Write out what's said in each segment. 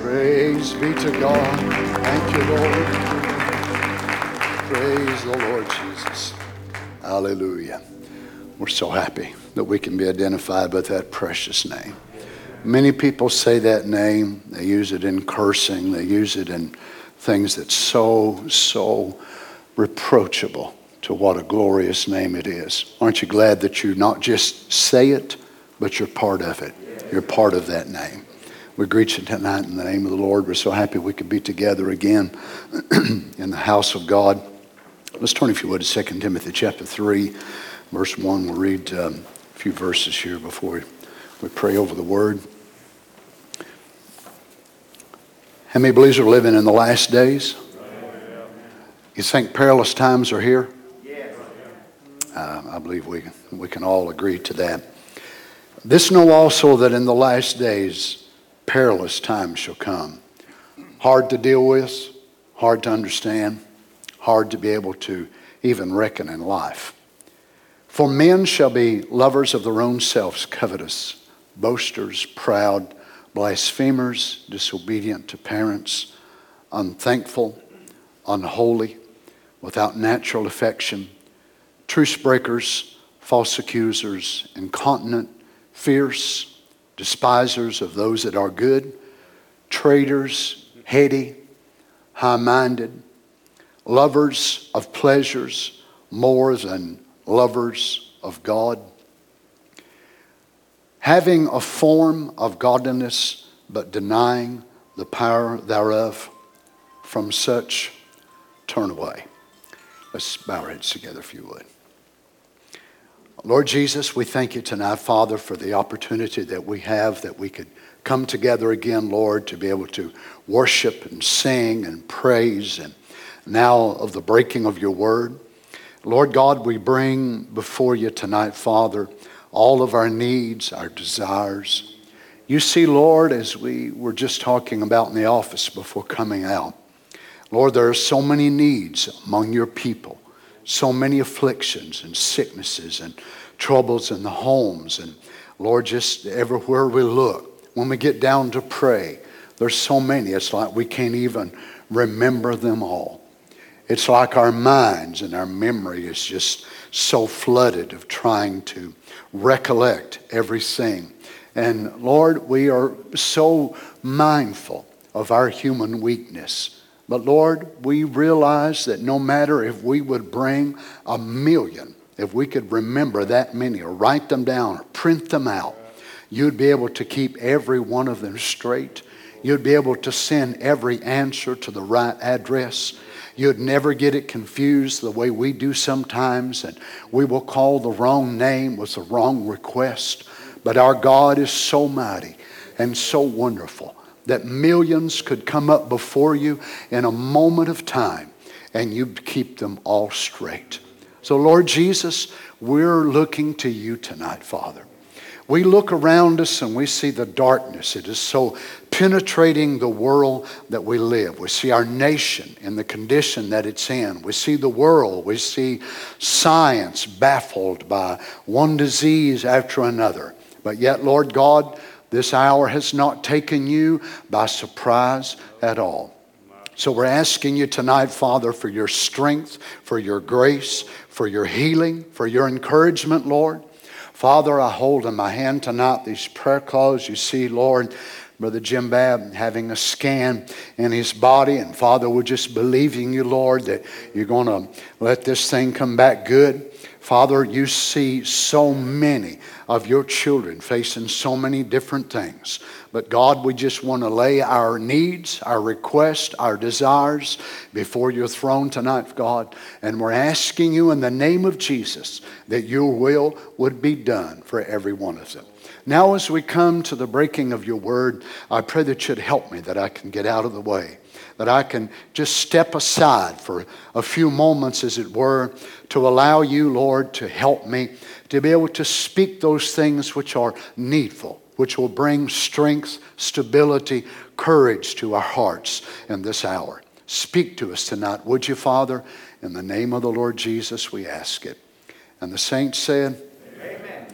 Praise be to God. Thank you, Lord. Praise the Lord Jesus. Hallelujah. We're so happy that we can be identified with that precious name. Many people say that name. They use it in cursing. They use it in things that's so, so reproachable to what a glorious name it is. Aren't you glad that you not just say it, but you're part of it? You're part of that name. We greet you tonight in the name of the Lord. We're so happy we could be together again in the house of God. Let's turn, if you would, to 2 Timothy chapter 3, verse 1. We'll read um, a few verses here before we, pray over the word. How many believers are living in the last days? You think perilous times are here? Uh, I believe we, we can all agree to that. This know also that in the last days perilous times shall come. Hard to deal with, hard to understand, hard to be able to even reckon in life. For men shall be lovers of their own selves, covetous, boasters, proud, blasphemers, disobedient to parents, unthankful, unholy, without natural affection, truce breakers, false accusers, incontinent, fierce, despisers of those that are good, traitors, heady, high minded, lovers of pleasures more than lovers of God, having a form of godliness but denying the power thereof, from such turn away. Let's bow our heads together if you would. Lord Jesus, we thank you tonight, Father, for the opportunity that we have that we could come together again, Lord, to be able to worship and sing and praise and now of the breaking of your word. Lord God, we bring before you tonight, Father, all of our needs, our desires. You see, Lord, as we were just talking about in the office before coming out, Lord, there are so many needs among your people so many afflictions and sicknesses and troubles in the homes. And Lord, just everywhere we look, when we get down to pray, there's so many, it's like we can't even remember them all. It's like our minds and our memory is just so flooded of trying to recollect everything. And Lord, we are so mindful of our human weakness. But Lord, we realize that no matter if we would bring a million, if we could remember that many or write them down or print them out, you'd be able to keep every one of them straight. You'd be able to send every answer to the right address. You'd never get it confused the way we do sometimes, and we will call the wrong name with the wrong request. But our God is so mighty and so wonderful that millions could come up before you in a moment of time and you'd keep them all straight. So, Lord Jesus, we're looking to you tonight, Father. We look around us and we see the darkness. It is so penetrating the world that we live. We see our nation in the condition that it's in. We see the world. We see science baffled by one disease after another. But yet, Lord God, this hour has not taken you by surprise at all. So we're asking you tonight, Father, for your strength, for your grace, for your healing, for your encouragement, Lord. Father, I hold in my hand tonight these prayer cloths. You see, Lord, Brother Jim Babb having a scan in his body. And Father, we're just believing you, Lord, that you're going to let this thing come back good. Father, you see so many of your children facing so many different things. But God, we just want to lay our needs, our requests, our desires before your throne tonight, God. And we're asking you in the name of Jesus that your will would be done for every one of them. Now, as we come to the breaking of your word, I pray that you'd help me that I can get out of the way that I can just step aside for a few moments, as it were, to allow you, Lord, to help me to be able to speak those things which are needful, which will bring strength, stability, courage to our hearts in this hour. Speak to us tonight, would you, Father? In the name of the Lord Jesus, we ask it. And the saints said, Amen.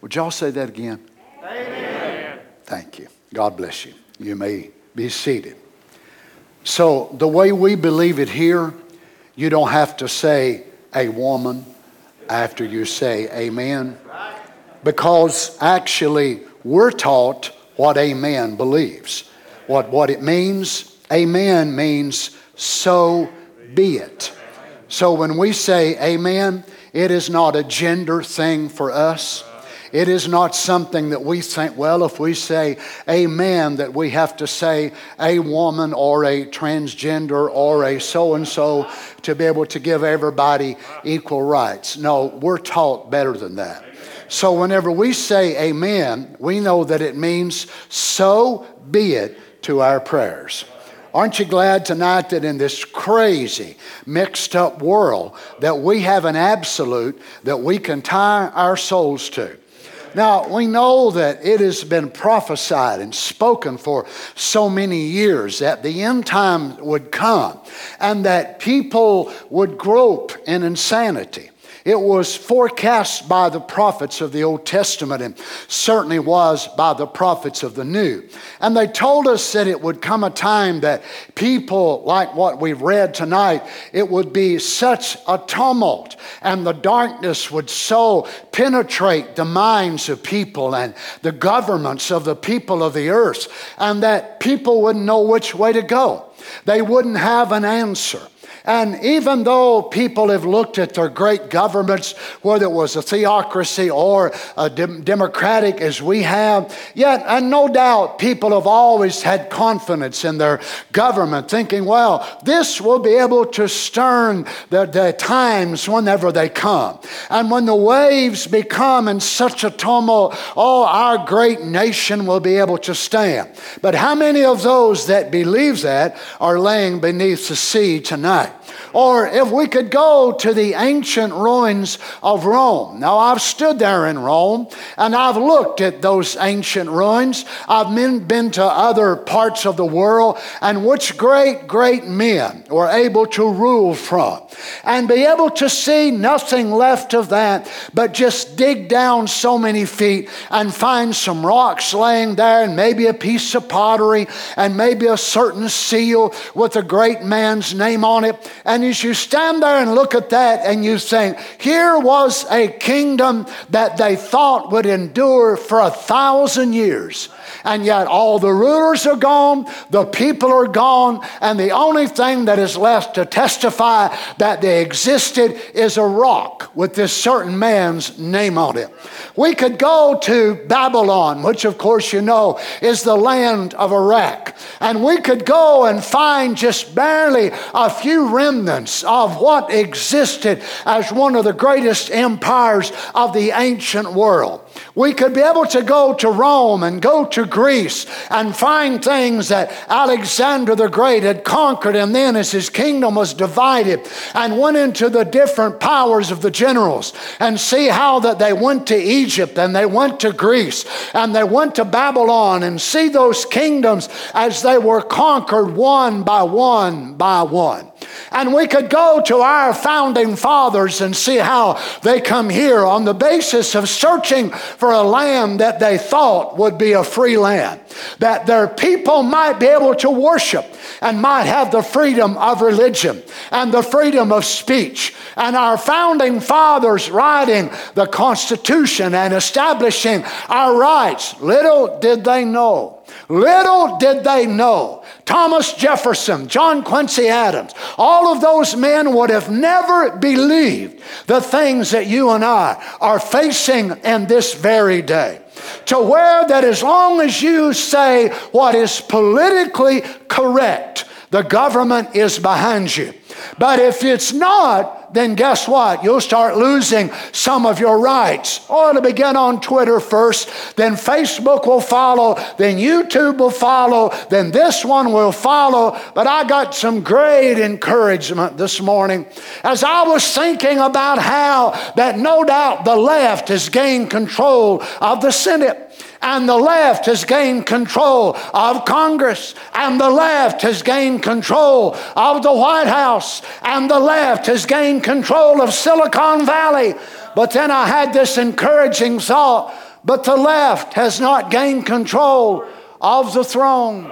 Would y'all say that again? Amen. Thank you. God bless you. You may be seated. So, the way we believe it here, you don't have to say a woman after you say amen. Because actually, we're taught what amen believes. What, what it means, amen means so be it. So when we say amen, it is not a gender thing for us. It is not something that we think, well, if we say amen, that we have to say a woman or a transgender or a so and so to be able to give everybody equal rights. No, we're taught better than that. So whenever we say amen, we know that it means so be it to our prayers. Aren't you glad tonight that in this crazy, mixed up world that we have an absolute that we can tie our souls to? Now, we know that it has been prophesied and spoken for so many years that the end time would come and that people would grope in insanity. It was forecast by the prophets of the Old Testament and certainly was by the prophets of the New. And they told us that it would come a time that people, like what we've read tonight, it would be such a tumult and the darkness would so penetrate the minds of people and the governments of the people of the earth, and that people wouldn't know which way to go. They wouldn't have an answer. And even though people have looked at their great governments, whether it was a theocracy or a de- democratic as we have, yet, and no doubt, people have always had confidence in their government, thinking, well, this will be able to stern the, the times whenever they come. And when the waves become in such a tumult, oh, our great nation will be able to stand. But how many of those that believe that are laying beneath the sea tonight? Or if we could go to the ancient ruins of Rome. Now, I've stood there in Rome and I've looked at those ancient ruins. I've been to other parts of the world and which great, great men were able to rule from and be able to see nothing left of that but just dig down so many feet and find some rocks laying there and maybe a piece of pottery and maybe a certain seal with a great man's name on it and as you stand there and look at that and you think, here was a kingdom that they thought would endure for a thousand years and yet all the rulers are gone, the people are gone, and the only thing that is left to testify that they existed is a rock with this certain man's name on it. We could go to Babylon, which of course you know is the land of Iraq, and we could go and find just barely a few remnants of what existed as one of the greatest empires of the ancient world. We could be able to go to Rome and go to Greece and find things that Alexander the Great had conquered, and then as his kingdom was divided and went into the different powers of the generals, and see how that they went to Egypt and they went to Greece and they went to Babylon, and see those kingdoms as they were conquered one by one by one. And we could go to our founding fathers and see how they come here on the basis of searching for a land that they thought would be a free land, that their people might be able to worship and might have the freedom of religion and the freedom of speech. And our founding fathers writing the Constitution and establishing our rights, little did they know Little did they know Thomas Jefferson, John Quincy Adams, all of those men would have never believed the things that you and I are facing in this very day. To where that as long as you say what is politically correct, the government is behind you. But if it's not, then guess what? You'll start losing some of your rights. Or to begin on Twitter first, then Facebook will follow, then YouTube will follow, then this one will follow. But I got some great encouragement this morning as I was thinking about how that no doubt the left has gained control of the Senate and the left has gained control of Congress, and the left has gained control of the White House, and the left has gained control of Silicon Valley. But then I had this encouraging thought but the left has not gained control of the throne.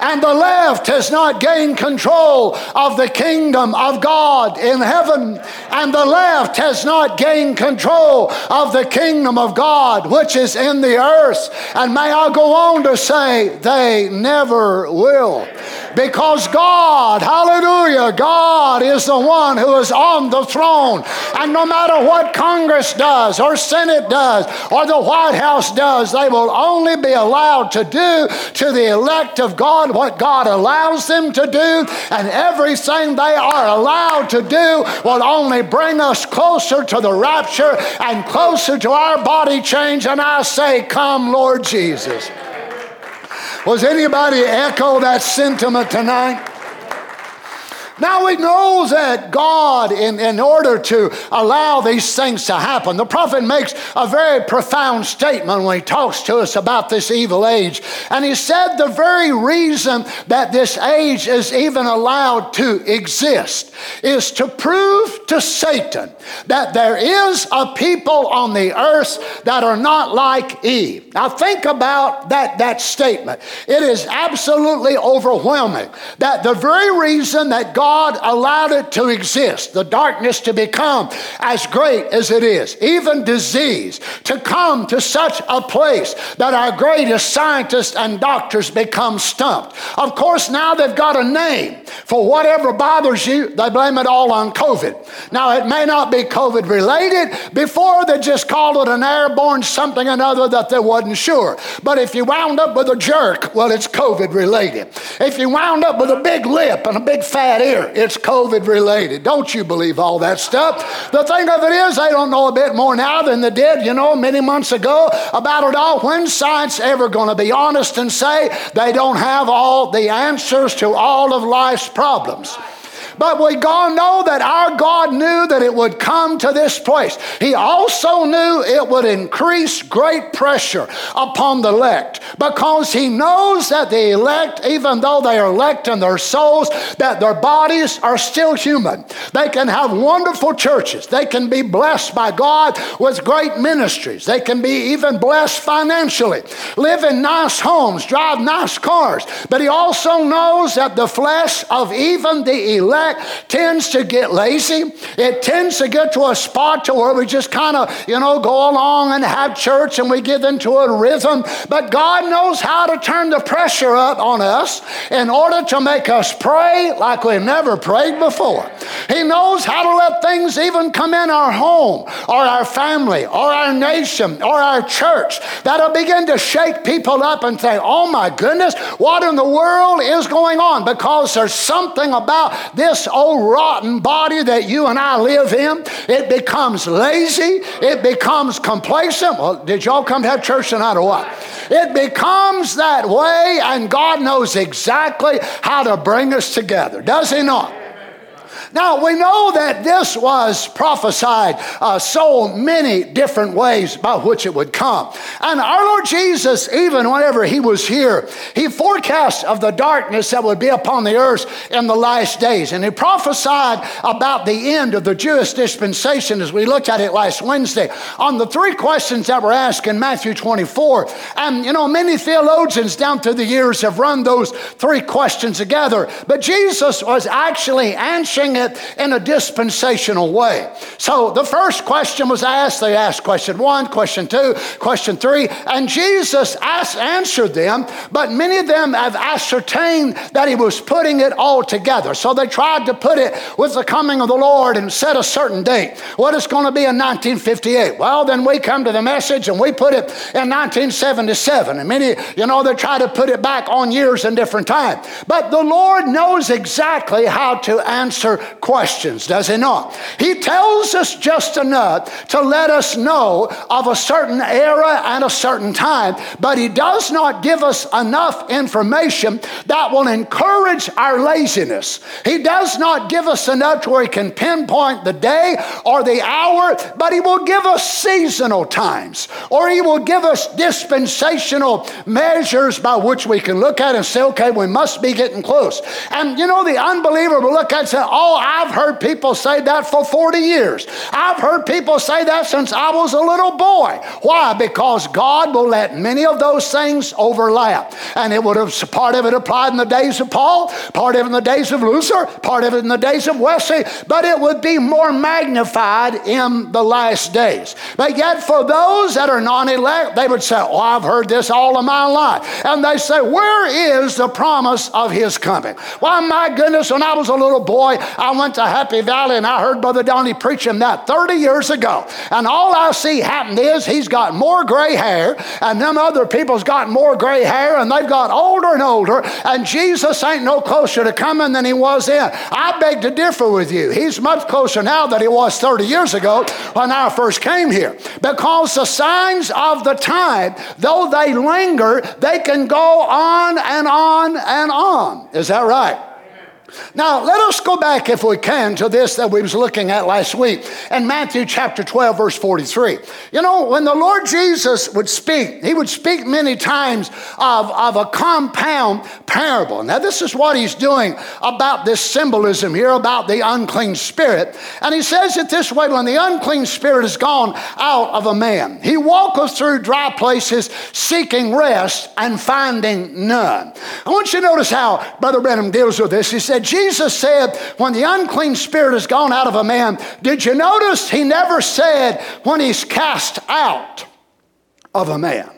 And the left has not gained control of the kingdom of God in heaven, and the left has not gained control of the kingdom of God which is in the earth. And may I go on to say, they never will. Because God, hallelujah, God is the one who is on the throne. And no matter what Congress does, or Senate does, or the White House does, they will only be allowed to do to the elect of God what God allows them to do. And everything they are allowed to do will only bring us closer to the rapture and closer to our body change. And I say, Come, Lord Jesus. Was anybody echo that sentiment tonight? Now we know that God, in, in order to allow these things to happen, the prophet makes a very profound statement when he talks to us about this evil age. And he said the very reason that this age is even allowed to exist is to prove to Satan that there is a people on the earth that are not like Eve. Now think about that, that statement. It is absolutely overwhelming that the very reason that God God allowed it to exist, the darkness to become as great as it is, even disease to come to such a place that our greatest scientists and doctors become stumped. Of course, now they've got a name for whatever bothers you, they blame it all on COVID. Now, it may not be COVID related. Before, they just called it an airborne something or another that they wasn't sure. But if you wound up with a jerk, well, it's COVID related. If you wound up with a big lip and a big fat it's COVID related. Don't you believe all that stuff? The thing of it is, they don't know a bit more now than they did, you know, many months ago about it all. When science ever going to be honest and say they don't have all the answers to all of life's problems? But we all know that our God knew that it would come to this place. He also knew it would increase great pressure upon the elect because he knows that the elect, even though they are elect in their souls, that their bodies are still human. They can have wonderful churches. They can be blessed by God with great ministries. They can be even blessed financially, live in nice homes, drive nice cars. But he also knows that the flesh of even the elect tends to get lazy. It tends to get to a spot to where we just kind of, you know, go along and have church and we get into a rhythm. But God knows how to turn the pressure up on us in order to make us pray like we've never prayed before. He knows how to let things even come in our home or our family or our nation or our church that'll begin to shake people up and say, oh my goodness, what in the world is going on? Because there's something about this this old rotten body that you and I live in, it becomes lazy, it becomes complacent. Well, did y'all come to have church tonight or what? It becomes that way, and God knows exactly how to bring us together, does He not? Now, we know that this was prophesied uh, so many different ways by which it would come. And our Lord Jesus, even whenever he was here, he forecast of the darkness that would be upon the earth in the last days. And he prophesied about the end of the Jewish dispensation as we looked at it last Wednesday on the three questions that were asked in Matthew 24. And, you know, many theologians down through the years have run those three questions together. But Jesus was actually answering it in a dispensational way. So the first question was asked. They asked question one, question two, question three, and Jesus asked, answered them, but many of them have ascertained that he was putting it all together. So they tried to put it with the coming of the Lord and set a certain date. What is going to be in 1958? Well, then we come to the message and we put it in 1977. And many, you know, they try to put it back on years and different time. But the Lord knows exactly how to answer questions, does he not? He tells us just enough to let us know of a certain era and a certain time, but he does not give us enough information that will encourage our laziness. He does not give us enough where he can pinpoint the day or the hour, but he will give us seasonal times or he will give us dispensational measures by which we can look at and say, okay, we must be getting close. And you know, the unbeliever will look at and say, oh, I've heard people say that for 40 years. I've heard people say that since I was a little boy. Why? Because God will let many of those things overlap. And it would have, part of it applied in the days of Paul, part of it in the days of Luther, part of it in the days of Wesley, but it would be more magnified in the last days. But yet, for those that are non elect, they would say, Oh, I've heard this all of my life. And they say, Where is the promise of his coming? Why, my goodness, when I was a little boy, I went to Happy Valley and I heard Brother Donnie preaching that 30 years ago. And all I see happen is he's got more gray hair, and them other people's got more gray hair, and they've got older and older, and Jesus ain't no closer to coming than he was then. I beg to differ with you. He's much closer now than he was 30 years ago when I first came here. Because the signs of the time, though they linger, they can go on and on and on. Is that right? Now, let us go back, if we can, to this that we was looking at last week in Matthew chapter 12, verse 43. You know, when the Lord Jesus would speak, he would speak many times of, of a compound parable. Now, this is what he's doing about this symbolism here about the unclean spirit. And he says it this way when the unclean spirit is gone out of a man, he walketh through dry places seeking rest and finding none. I want you to notice how Brother Branham deals with this. He said, Jesus said, when the unclean spirit has gone out of a man, did you notice he never said when he's cast out of a man,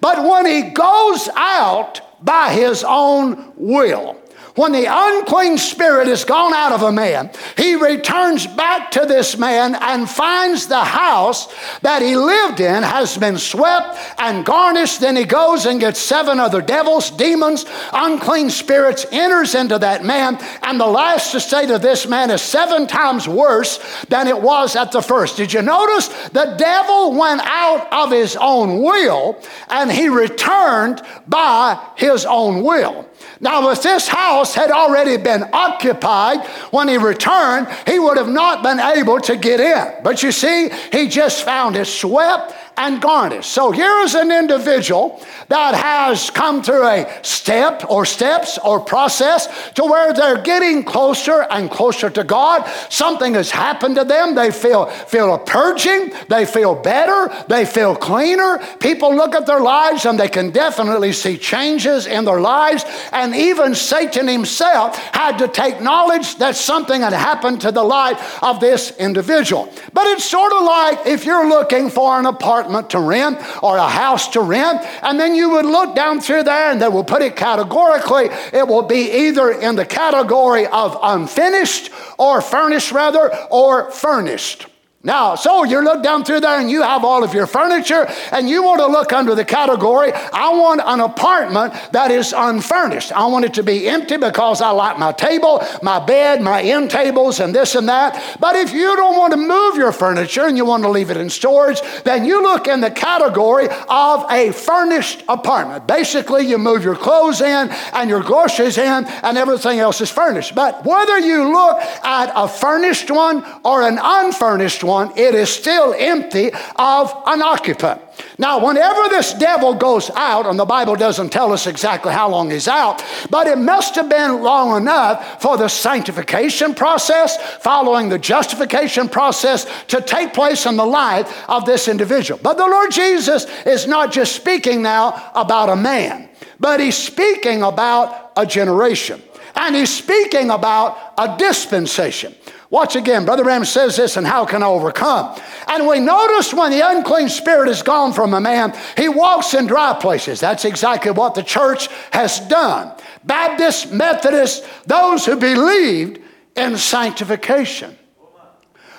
but when he goes out by his own will. When the unclean spirit is gone out of a man, he returns back to this man and finds the house that he lived in has been swept and garnished. Then he goes and gets seven other devils, demons, unclean spirits, enters into that man, and the last estate of this man is seven times worse than it was at the first. Did you notice the devil went out of his own will and he returned by his own will? Now, with this house had already been occupied when he returned, he would have not been able to get in. But you see, he just found it swept and garnished. So here is an individual that has come through a step or steps or process to where they're getting closer and closer to God. Something has happened to them. They feel, feel a purging. They feel better. They feel cleaner. People look at their lives and they can definitely see changes in their lives. And even Satan himself had to take knowledge that something had happened to the life of this individual. But it's sort of like if you're looking for an apartment apartment to rent or a house to rent. And then you would look down through there and they will put it categorically. It will be either in the category of unfinished or furnished, rather, or furnished. Now, so you look down through there and you have all of your furniture and you want to look under the category, I want an apartment that is unfurnished. I want it to be empty because I like my table, my bed, my end tables, and this and that. But if you don't want to move your furniture and you want to leave it in storage, then you look in the category of a furnished apartment. Basically, you move your clothes in and your groceries in and everything else is furnished. But whether you look at a furnished one or an unfurnished one, one, it is still empty of an occupant. Now, whenever this devil goes out, and the Bible doesn't tell us exactly how long he's out, but it must have been long enough for the sanctification process, following the justification process, to take place in the life of this individual. But the Lord Jesus is not just speaking now about a man, but he's speaking about a generation. And he's speaking about a dispensation. Watch again. Brother Branham says this, and how can I overcome? And we notice when the unclean spirit is gone from a man, he walks in dry places. That's exactly what the church has done. Baptists, Methodists, those who believed in sanctification.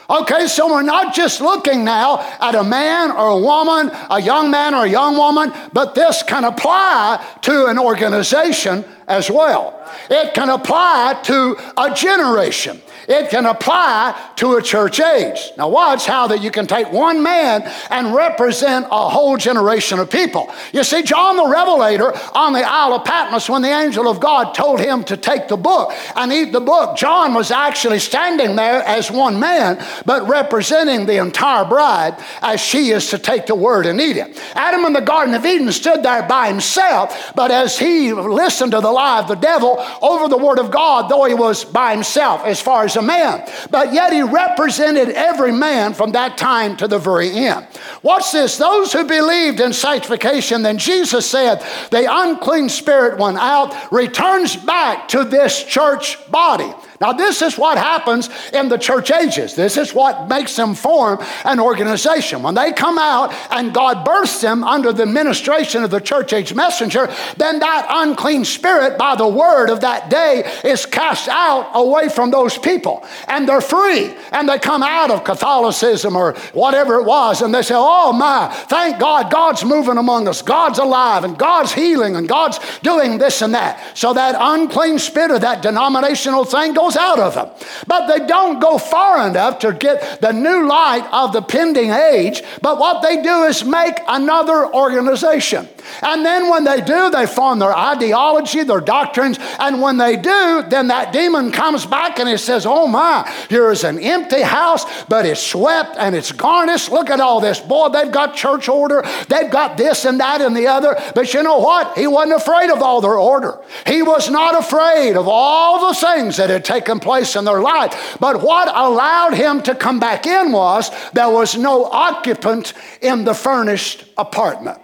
Okay, so we're not just looking now at a man or a woman, a young man or a young woman, but this can apply to an organization as well. It can apply to a generation. It can apply to a church age. Now, watch how that you can take one man and represent a whole generation of people. You see, John the Revelator on the Isle of Patmos, when the angel of God told him to take the book and eat the book, John was actually standing there as one man, but representing the entire bride as she is to take the word and eat it. Adam in the Garden of Eden stood there by himself, but as he listened to the lie of the devil, over the Word of God, though he was by himself as far as a man. But yet he represented every man from that time to the very end. Watch this. Those who believed in sanctification, then Jesus said, the unclean spirit went out, returns back to this church body. Now, this is what happens in the church ages. This is what makes them form an organization. When they come out and God births them under the administration of the church age messenger, then that unclean spirit, by the word of that day, is cast out away from those people. And they're free. And they come out of Catholicism or whatever it was. And they say, Oh my, thank God, God's moving among us. God's alive and God's healing and God's doing this and that. So that unclean spirit or that denominational thing goes out of them. But they don't go far enough to get the new light of the pending age. But what they do is make another organization. And then when they do, they form their ideology, their doctrines. And when they do, then that demon comes back and he says, Oh my, here's an empty house, but it's swept and it's garnished. Look at all this. Boy, they've got church order. They've got this and that and the other. But you know what? He wasn't afraid of all their order. He was not afraid of all the things that had taken place in their life. But what allowed him to come back in was there was no occupant in the furnished apartment.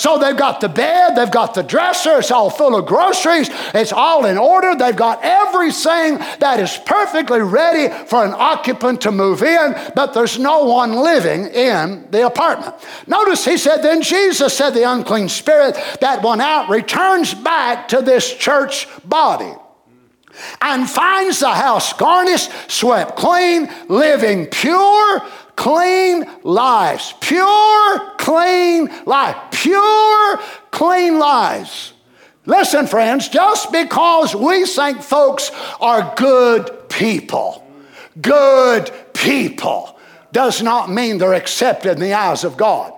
So they've got the bed, they've got the dresser, it's all full of groceries, it's all in order. They've got everything that is perfectly ready for an occupant to move in, but there's no one living in the apartment. Notice he said, Then Jesus said, The unclean spirit that went out returns back to this church body and finds the house garnished, swept clean, living pure, clean lives. Pure, clean life. Pure, clean lives. Listen, friends, just because we think folks are good people, good people, does not mean they're accepted in the eyes of God.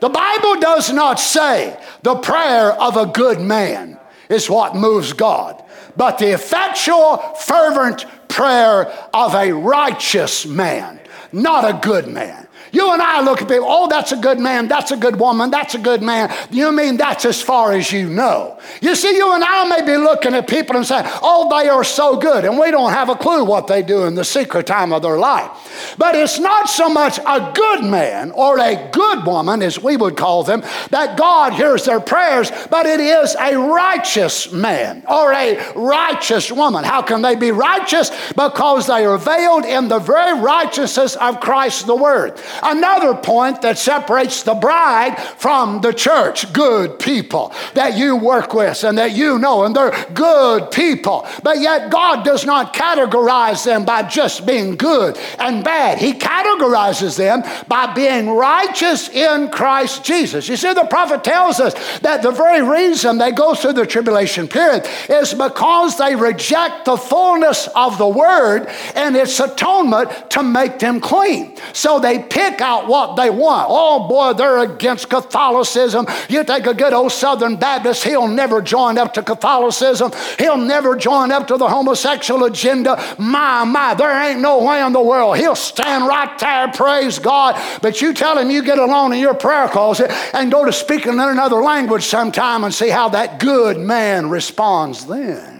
The Bible does not say the prayer of a good man is what moves God, but the effectual, fervent prayer of a righteous man not a good man. You and I look at people, oh, that's a good man, that's a good woman, that's a good man. You mean that's as far as you know? You see, you and I may be looking at people and saying, oh, they are so good, and we don't have a clue what they do in the secret time of their life. But it's not so much a good man or a good woman, as we would call them, that God hears their prayers, but it is a righteous man or a righteous woman. How can they be righteous? Because they are veiled in the very righteousness of Christ the Word. Another point that separates the bride from the church good people that you work with and that you know, and they're good people. But yet, God does not categorize them by just being good and bad. He categorizes them by being righteous in Christ Jesus. You see, the prophet tells us that the very reason they go through the tribulation period is because they reject the fullness of the word and its atonement to make them clean. So they pick pick out what they want. Oh boy, they're against Catholicism. You take a good old Southern Baptist, he'll never join up to Catholicism. He'll never join up to the homosexual agenda. My, my, there ain't no way in the world. He'll stand right there, praise God. But you tell him you get alone in your prayer closet and go to speaking in another language sometime and see how that good man responds then.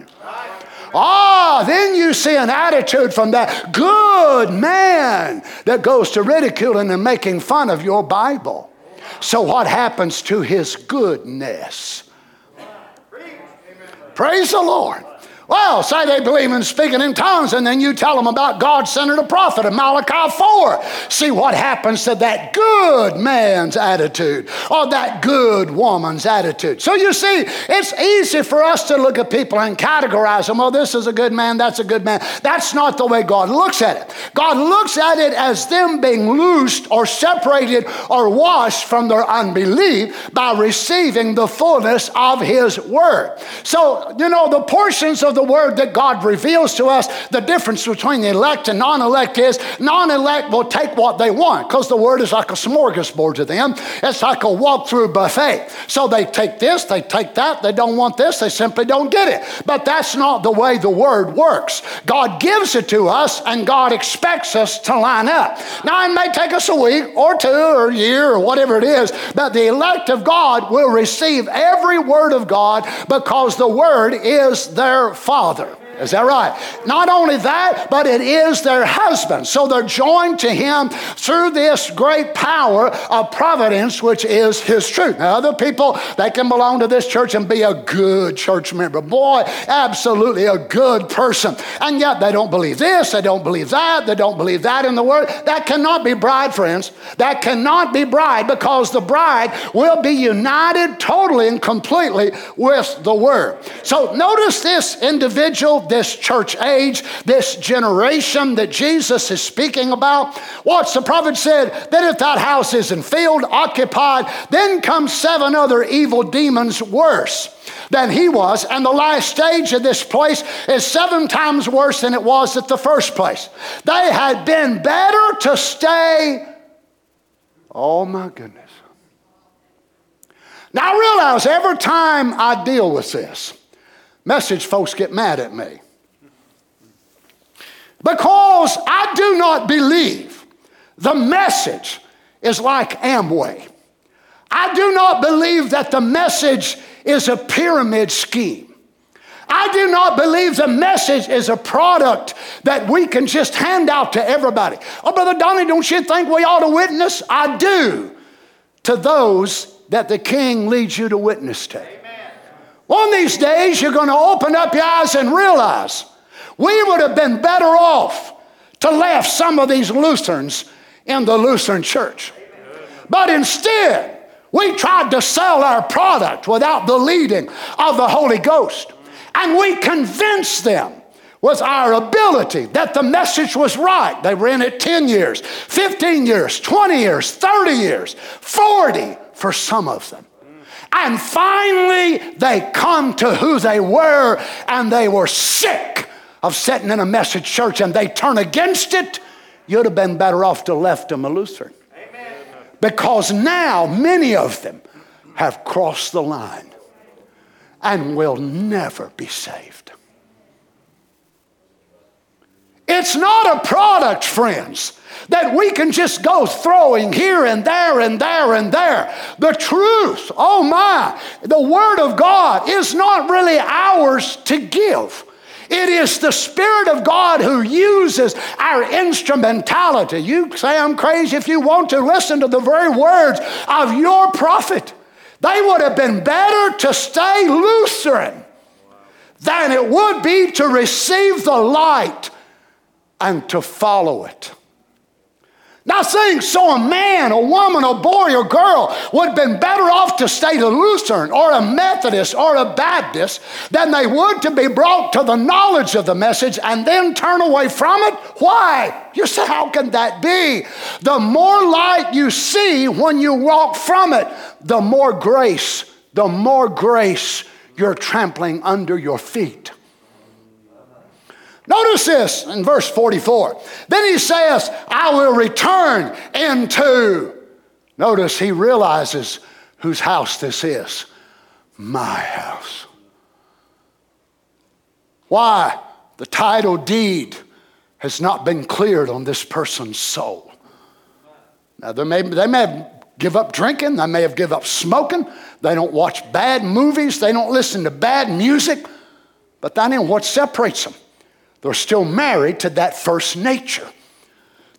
Ah, then you see an attitude from that good man that goes to ridiculing and making fun of your Bible. So, what happens to his goodness? Praise the Lord. Well, say they believe in speaking in tongues, and then you tell them about God sending a prophet in Malachi 4. See what happens to that good man's attitude or that good woman's attitude. So you see, it's easy for us to look at people and categorize them. Oh, this is a good man, that's a good man. That's not the way God looks at it. God looks at it as them being loosed or separated or washed from their unbelief by receiving the fullness of His Word. So, you know, the portions of the word that God reveals to us, the difference between the elect and non elect is non elect will take what they want because the word is like a smorgasbord to them. It's like a walk through buffet. So they take this, they take that, they don't want this, they simply don't get it. But that's not the way the word works. God gives it to us and God expects us to line up. Now, it may take us a week or two or a year or whatever it is, but the elect of God will receive every word of God because the word is their father. Is that right? Not only that, but it is their husband. So they're joined to him through this great power of providence, which is his truth. Now, other people, they can belong to this church and be a good church member. Boy, absolutely a good person. And yet they don't believe this, they don't believe that, they don't believe that in the word. That cannot be bride, friends. That cannot be bride because the bride will be united totally and completely with the word. So notice this individual this church age, this generation that Jesus is speaking about. Watch, the prophet said? That if that house isn't filled, occupied, then come seven other evil demons worse than he was. And the last stage of this place is seven times worse than it was at the first place. They had been better to stay. Oh my goodness. Now I realize every time I deal with this, message folks get mad at me. Because I do not believe the message is like Amway. I do not believe that the message is a pyramid scheme. I do not believe the message is a product that we can just hand out to everybody. Oh, Brother Donnie, don't you think we ought to witness? I do to those that the King leads you to witness to. One of these days, you're going to open up your eyes and realize we would have been better off to left some of these Lutherans in the Lutheran church. But instead, we tried to sell our product without the leading of the Holy Ghost. And we convinced them with our ability that the message was right. They ran it 10 years, 15 years, 20 years, 30 years, 40 for some of them. And finally, they come to who they were, and they were sick of sitting in a message church and they turn against it. You'd have been better off to left them a Lutheran. Amen. Because now many of them have crossed the line and will never be saved. It's not a product, friends that we can just go throwing here and there and there and there. The truth, oh my, the Word of God is not really ours to give. It is the Spirit of God who uses our instrumentality. You say I'm crazy if you want to listen to the very words of your prophet. They would have been better to stay Lutheran than it would be to receive the light and to follow it. Now, saying so a man, a woman, a boy, or girl would have been better off to stay a Lutheran or a Methodist or a Baptist than they would to be brought to the knowledge of the message and then turn away from it. Why? You say, how can that be? The more light you see when you walk from it, the more grace, the more grace you're trampling under your feet. Notice this in verse 44. Then he says, I will return into. Notice he realizes whose house this is my house. Why? The title deed has not been cleared on this person's soul. Now, they may, they may have give up drinking, they may have give up smoking, they don't watch bad movies, they don't listen to bad music, but that ain't what separates them. They're still married to that first nature.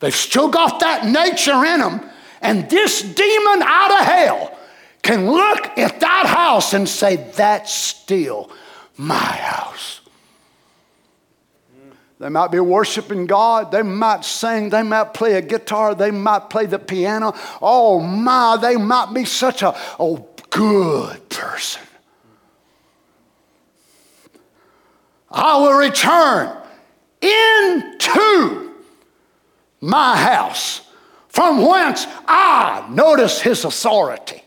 They've still got that nature in them. And this demon out of hell can look at that house and say, That's still my house. They might be worshiping God. They might sing. They might play a guitar. They might play the piano. Oh my, they might be such a, a good person. I will return into my house, from whence I, notice his authority,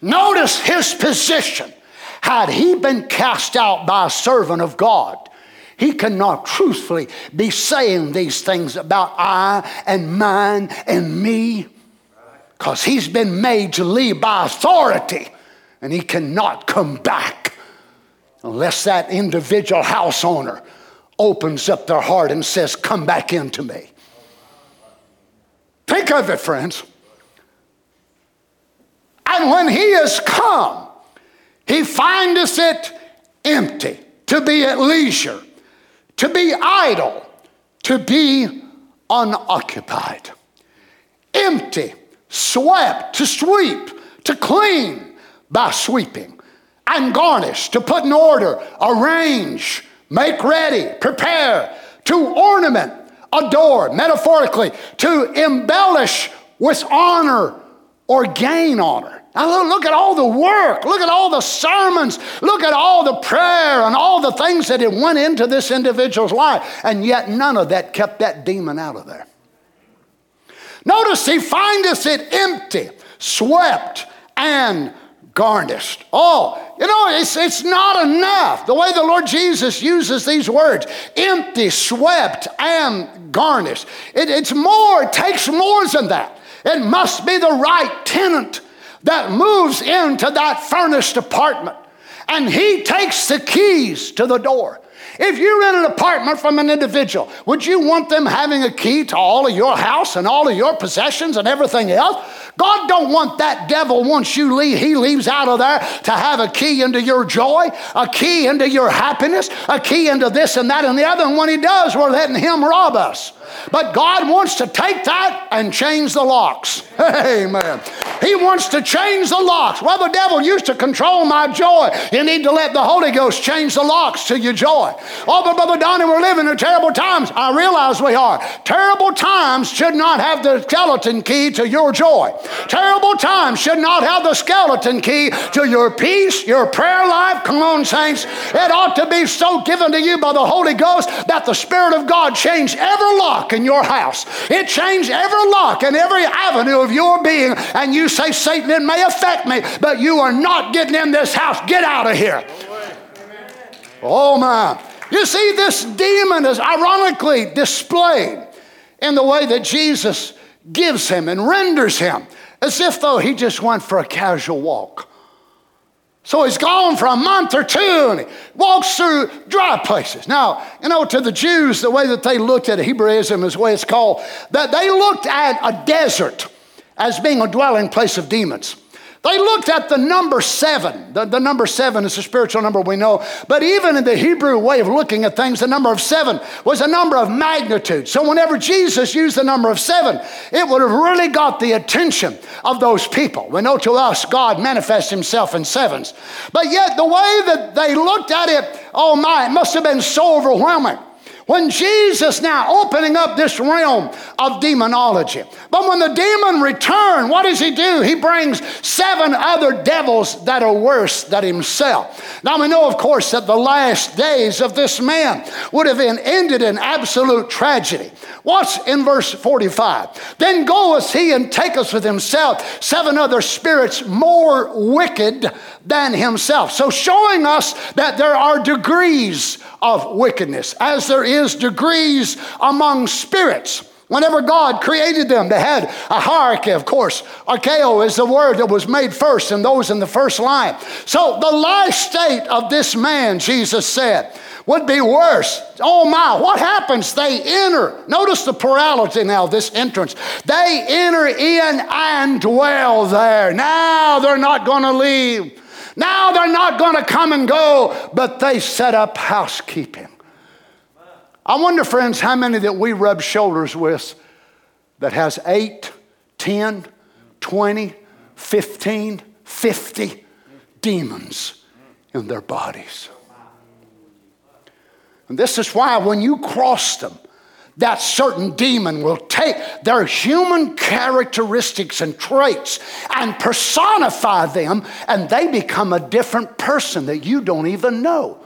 notice his position. Had he been cast out by a servant of God, he cannot truthfully be saying these things about I and mine and me because he's been made to lead by authority and he cannot come back unless that individual house owner opens up their heart and says, Come back into me. Think of it, friends. And when he is come, he findeth it empty, to be at leisure, to be idle, to be unoccupied. Empty, swept, to sweep, to clean by sweeping, and garnish, to put in order, arrange, make ready, prepare, to ornament, adore, metaphorically, to embellish with honor or gain honor. Now look at all the work, look at all the sermons, look at all the prayer and all the things that it went into this individual's life, and yet none of that kept that demon out of there. Notice he findeth it empty, swept, and garnished. Oh, you know, it's, it's not enough. The way the Lord Jesus uses these words empty, swept, and garnished. It, it's more, it takes more than that. It must be the right tenant that moves into that furnished apartment. And he takes the keys to the door. If you rent an apartment from an individual, would you want them having a key to all of your house and all of your possessions and everything else? God don't want that devil once you leave, he leaves out of there to have a key into your joy, a key into your happiness, a key into this and that and the other. And when he does, we're letting him rob us. But God wants to take that and change the locks. Amen. He wants to change the locks. Well, the devil used to control my joy. You need to let the Holy Ghost change the locks to your joy. Oh, but Brother Donnie, we're living in terrible times. I realize we are. Terrible times should not have the skeleton key to your joy. Terrible times should not have the skeleton key to your peace, your prayer life. Come on, saints. It ought to be so given to you by the Holy Ghost that the Spirit of God change every lock in your house. It changed every lock and every avenue of your being. And you say, Satan, it may affect me, but you are not getting in this house. Get out of here. Oh, my. You see, this demon is ironically displayed in the way that Jesus gives him and renders him as if though he just went for a casual walk. So he's gone for a month or two and he walks through dry places. Now, you know, to the Jews, the way that they looked at Hebraism is the way it's called, that they looked at a desert as being a dwelling place of demons. They looked at the number seven. The, the, number seven is a spiritual number we know. But even in the Hebrew way of looking at things, the number of seven was a number of magnitude. So whenever Jesus used the number of seven, it would have really got the attention of those people. We know to us, God manifests himself in sevens. But yet, the way that they looked at it, oh my, it must have been so overwhelming. When Jesus now opening up this realm of demonology. But when the demon returned, what does he do? He brings seven other devils that are worse than himself. Now we know, of course, that the last days of this man would have been ended in absolute tragedy. Watch in verse 45. Then goeth he and taketh with himself seven other spirits more wicked than himself. So showing us that there are degrees of wickedness, as there is degrees among spirits. Whenever God created them, they had a hierarchy, of course. Archeo is the word that was made first, and those in the first line. So the last state of this man, Jesus said, would be worse. Oh my, what happens? They enter. Notice the plurality now, this entrance. They enter in and dwell there. Now they're not going to leave. Now they're not going to come and go, but they set up housekeeping. I wonder, friends, how many that we rub shoulders with that has 8, 10, 20, 15, 50 demons in their bodies. And this is why when you cross them, that certain demon will take their human characteristics and traits and personify them, and they become a different person that you don't even know.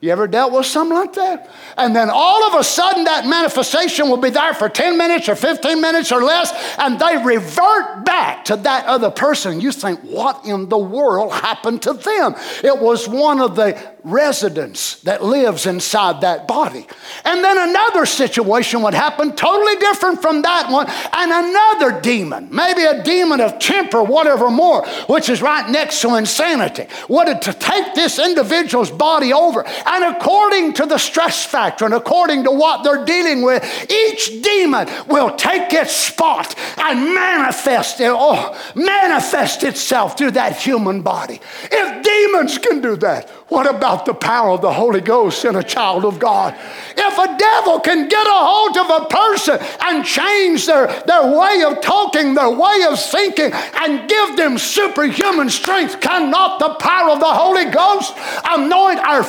You ever dealt with something like that? And then all of a sudden, that manifestation will be there for 10 minutes or 15 minutes or less, and they revert back to that other person. You think, what in the world happened to them? It was one of the residents that lives inside that body. And then another situation would happen, totally different from that one, and another demon, maybe a demon of temper, whatever more, which is right next to insanity, wanted to take this individual's body over. And according to the stress factor and according to what they're dealing with, each demon will take its spot and manifest it, oh, manifest itself through that human body. If demons can do that, what about the power of the Holy Ghost in a child of God? If a devil can get a hold of a person and change their, their way of talking, their way of thinking, and give them superhuman strength, cannot the power of the Holy Ghost anoint our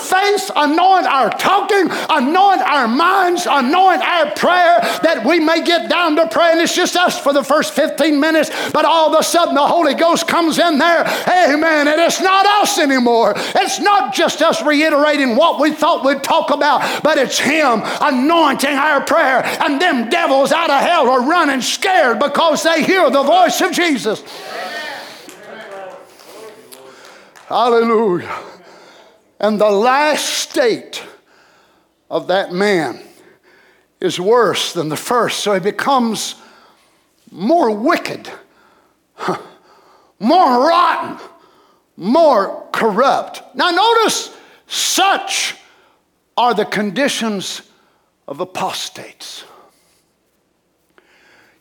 anoint our talking, anoint our minds, anoint our prayer that we may get down to pray? And it's just us for the first 15 minutes, but all of a sudden the Holy Ghost comes in there, amen, and it's not us anymore. It's not just us reiterating what we thought we'd talk about, but it's Him anointing our prayer. And them devils out of hell are running scared because they hear the voice of Jesus. Hallelujah. And the last state of that man is worse than the first. So he becomes more wicked, more rotten more corrupt. Now, notice such are the conditions of apostates.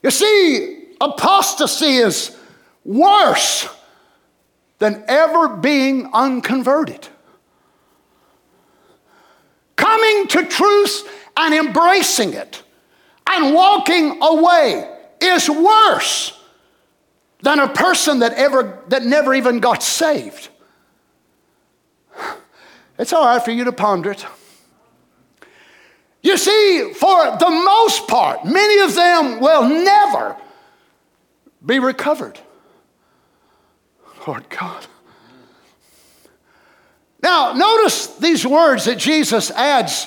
You see, apostasy is worse than ever being unconverted. Coming to truth and embracing it and walking away is worse than a person that ever that never even got saved. It's all right for you to ponder it. You see, for the most part, many of them will never be recovered. Lord God. Now, notice these words that Jesus adds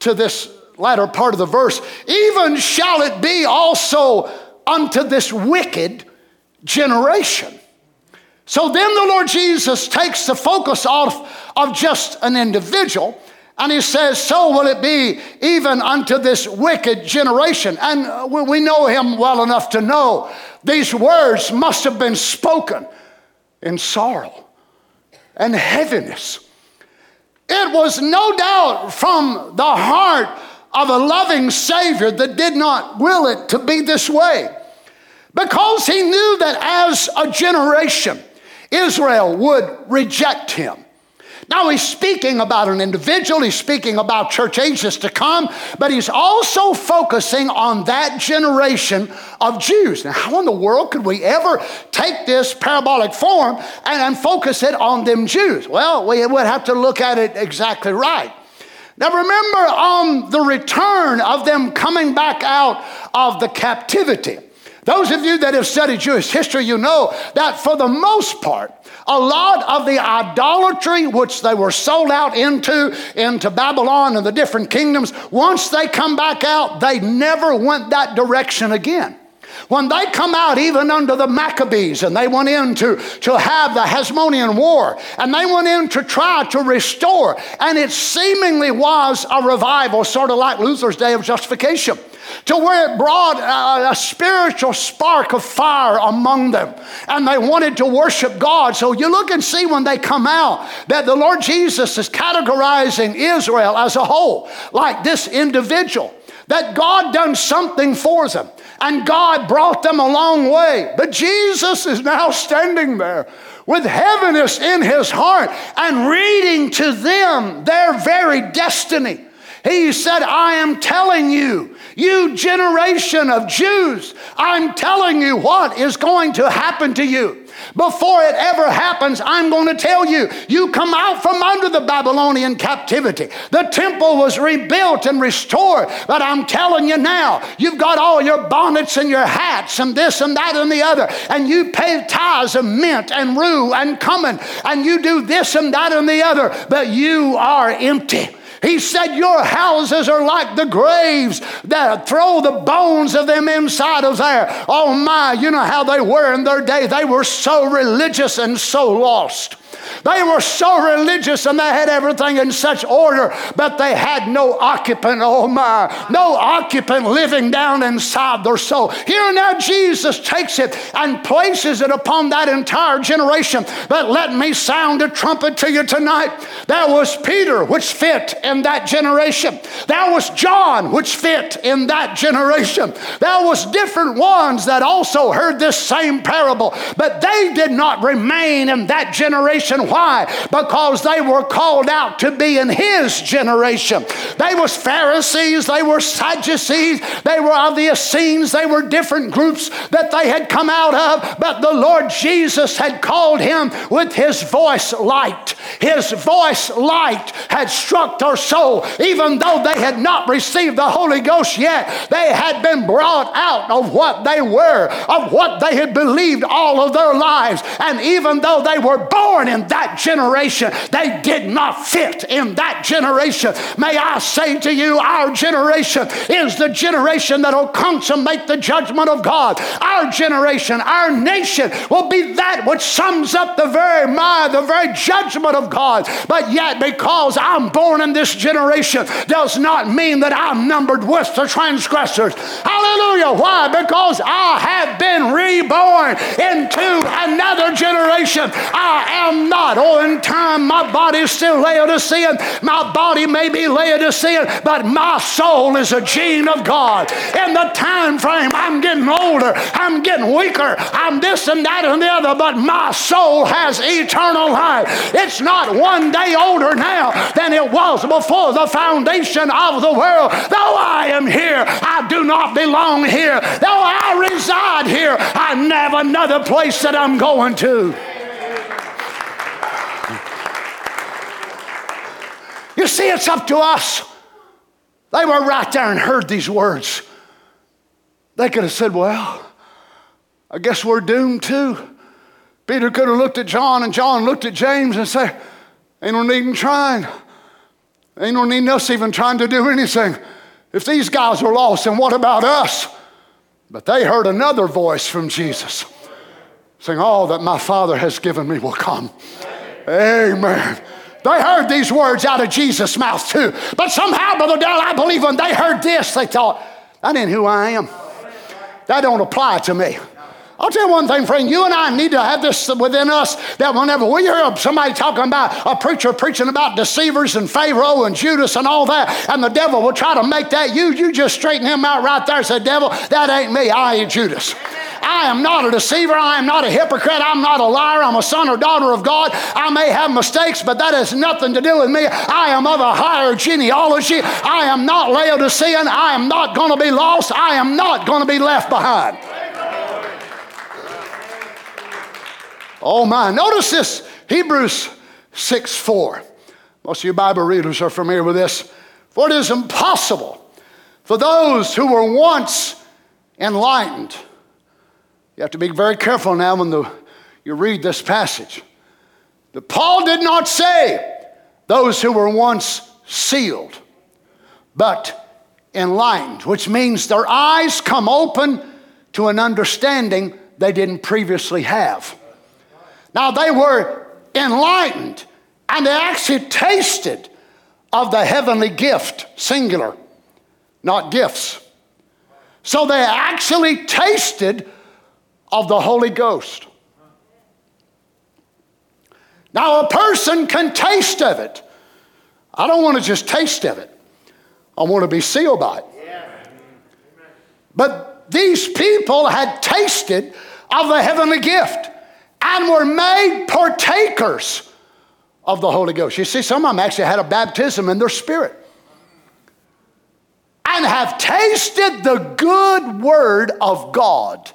to this latter part of the verse. Even shall it be also unto this wicked generation. So then the Lord Jesus takes the focus off of just an individual and he says, So will it be even unto this wicked generation. And uh, we know him well enough to know these words must have been spoken in sorrow and heaviness. It was no doubt from the heart of a loving Savior that did not will it to be this way because he knew that as a generation, Israel would reject him. Now, he's speaking about an individual, he's speaking about church ages to come, but he's also focusing on that generation of Jews. Now, how in the world could we ever take this parabolic form and, and focus it on them Jews? Well, we would have to look at it exactly right. Now, remember on the return of them coming back out of the captivity. Those of you that have studied Jewish history, you know that for the most part, a lot of the idolatry which they were sold out into, into Babylon and the different kingdoms, once they come back out, they never went that direction again. When they come out, even under the Maccabees, and they went in to, to have the Hasmonean War, and they went in to try to restore, and it seemingly was a revival, sort of like Luther's Day of Justification to where it brought a, a, spiritual spark of fire among them. And they wanted to worship God. So you look and see when they come out that the Lord Jesus is categorizing Israel as a whole, like this individual, that God done something for them. And God brought them a long way. But Jesus is now standing there with heaviness in his heart and reading to them their very destiny. He said, I am telling you, you generation of Jews, I'm telling you what is going to happen to you. Before it ever happens, I'm going to tell you, you come out from under the Babylonian captivity. The temple was rebuilt and restored, but I'm telling you now, you've got all your bonnets and your hats and this and that and the other, and you pay tithes of mint and rue and cumin, and you do this and that and the other, but you are empty. He said, Your houses are like the graves that throw the bones of them inside of there. Oh my, you know how they were in their day. They were so religious and so lost. They were so religious and they had everything in such order, but they had no occupant, oh my, no occupant living down inside their soul. Here now, Jesus takes it and places it upon that entire generation. But let me sound a trumpet to you tonight. There was Peter, which fit in that generation. There was John, which fit in that generation. There was different ones that also heard this same parable, but they did not remain in that generation why? Because they were called out to be in his generation. They was Pharisees, they were Sadducees, they were of the Essenes, they were different groups that they had come out of, but the Lord Jesus had called him with his voice light. His voice light had struck their soul, even though they had not received the Holy Ghost yet. They had been brought out of what they were, of what they had believed all of their lives. And even though they were born in that generation. They did not fit in that generation. May I say to you, our generation is the generation that will consummate the judgment of God. Our generation, our nation will be that which sums up the very mind, the very judgment of God. But yet, because I'm born in this generation, does not mean that I'm numbered with the transgressors. Hallelujah. Why? Because I have been reborn into another generation. I am not Oh, in time, my body is still Laodicean. My body may be Laodicean, but my soul is a gene of God. In the time frame, I'm getting older. I'm getting weaker. I'm this and that and the other, but my soul has eternal life. It's not one day older now than it was before the foundation of the world. Though I am here, I do not belong here. Though I reside here, I have another place that I'm going to. You see, it's up to us. They were right there and heard these words. They could have said, Well, I guess we're doomed too. Peter could have looked at John, and John looked at James and said, Ain't no need in trying. Ain't no need us even trying to do anything. If these guys are lost, then what about us? But they heard another voice from Jesus saying, All that my Father has given me will come. Amen. They heard these words out of Jesus' mouth too. But somehow, Brother Dale, I believe when they heard this, they thought, that ain't who I am. That don't apply to me. I'll tell you one thing, friend. You and I need to have this within us that whenever we hear somebody talking about a preacher preaching about deceivers and Pharaoh and Judas and all that, and the devil will try to make that you, you just straighten him out right there and say, Devil, that ain't me. I ain't Judas. I am not a deceiver. I am not a hypocrite. I'm not a liar. I'm a son or daughter of God. I may have mistakes, but that has nothing to do with me. I am of a higher genealogy. I am not Laodicean. I am not going to be lost. I am not going to be left behind. Oh my. Notice this Hebrews 6 4. Most of you Bible readers are familiar with this. For it is impossible for those who were once enlightened you have to be very careful now when the, you read this passage. That Paul did not say those who were once sealed, but enlightened, which means their eyes come open to an understanding they didn't previously have. Now they were enlightened and they actually tasted of the heavenly gift, singular, not gifts. So they actually tasted of the Holy Ghost. Now, a person can taste of it. I don't want to just taste of it, I want to be sealed by it. But these people had tasted of the heavenly gift and were made partakers of the Holy Ghost. You see, some of them actually had a baptism in their spirit and have tasted the good word of God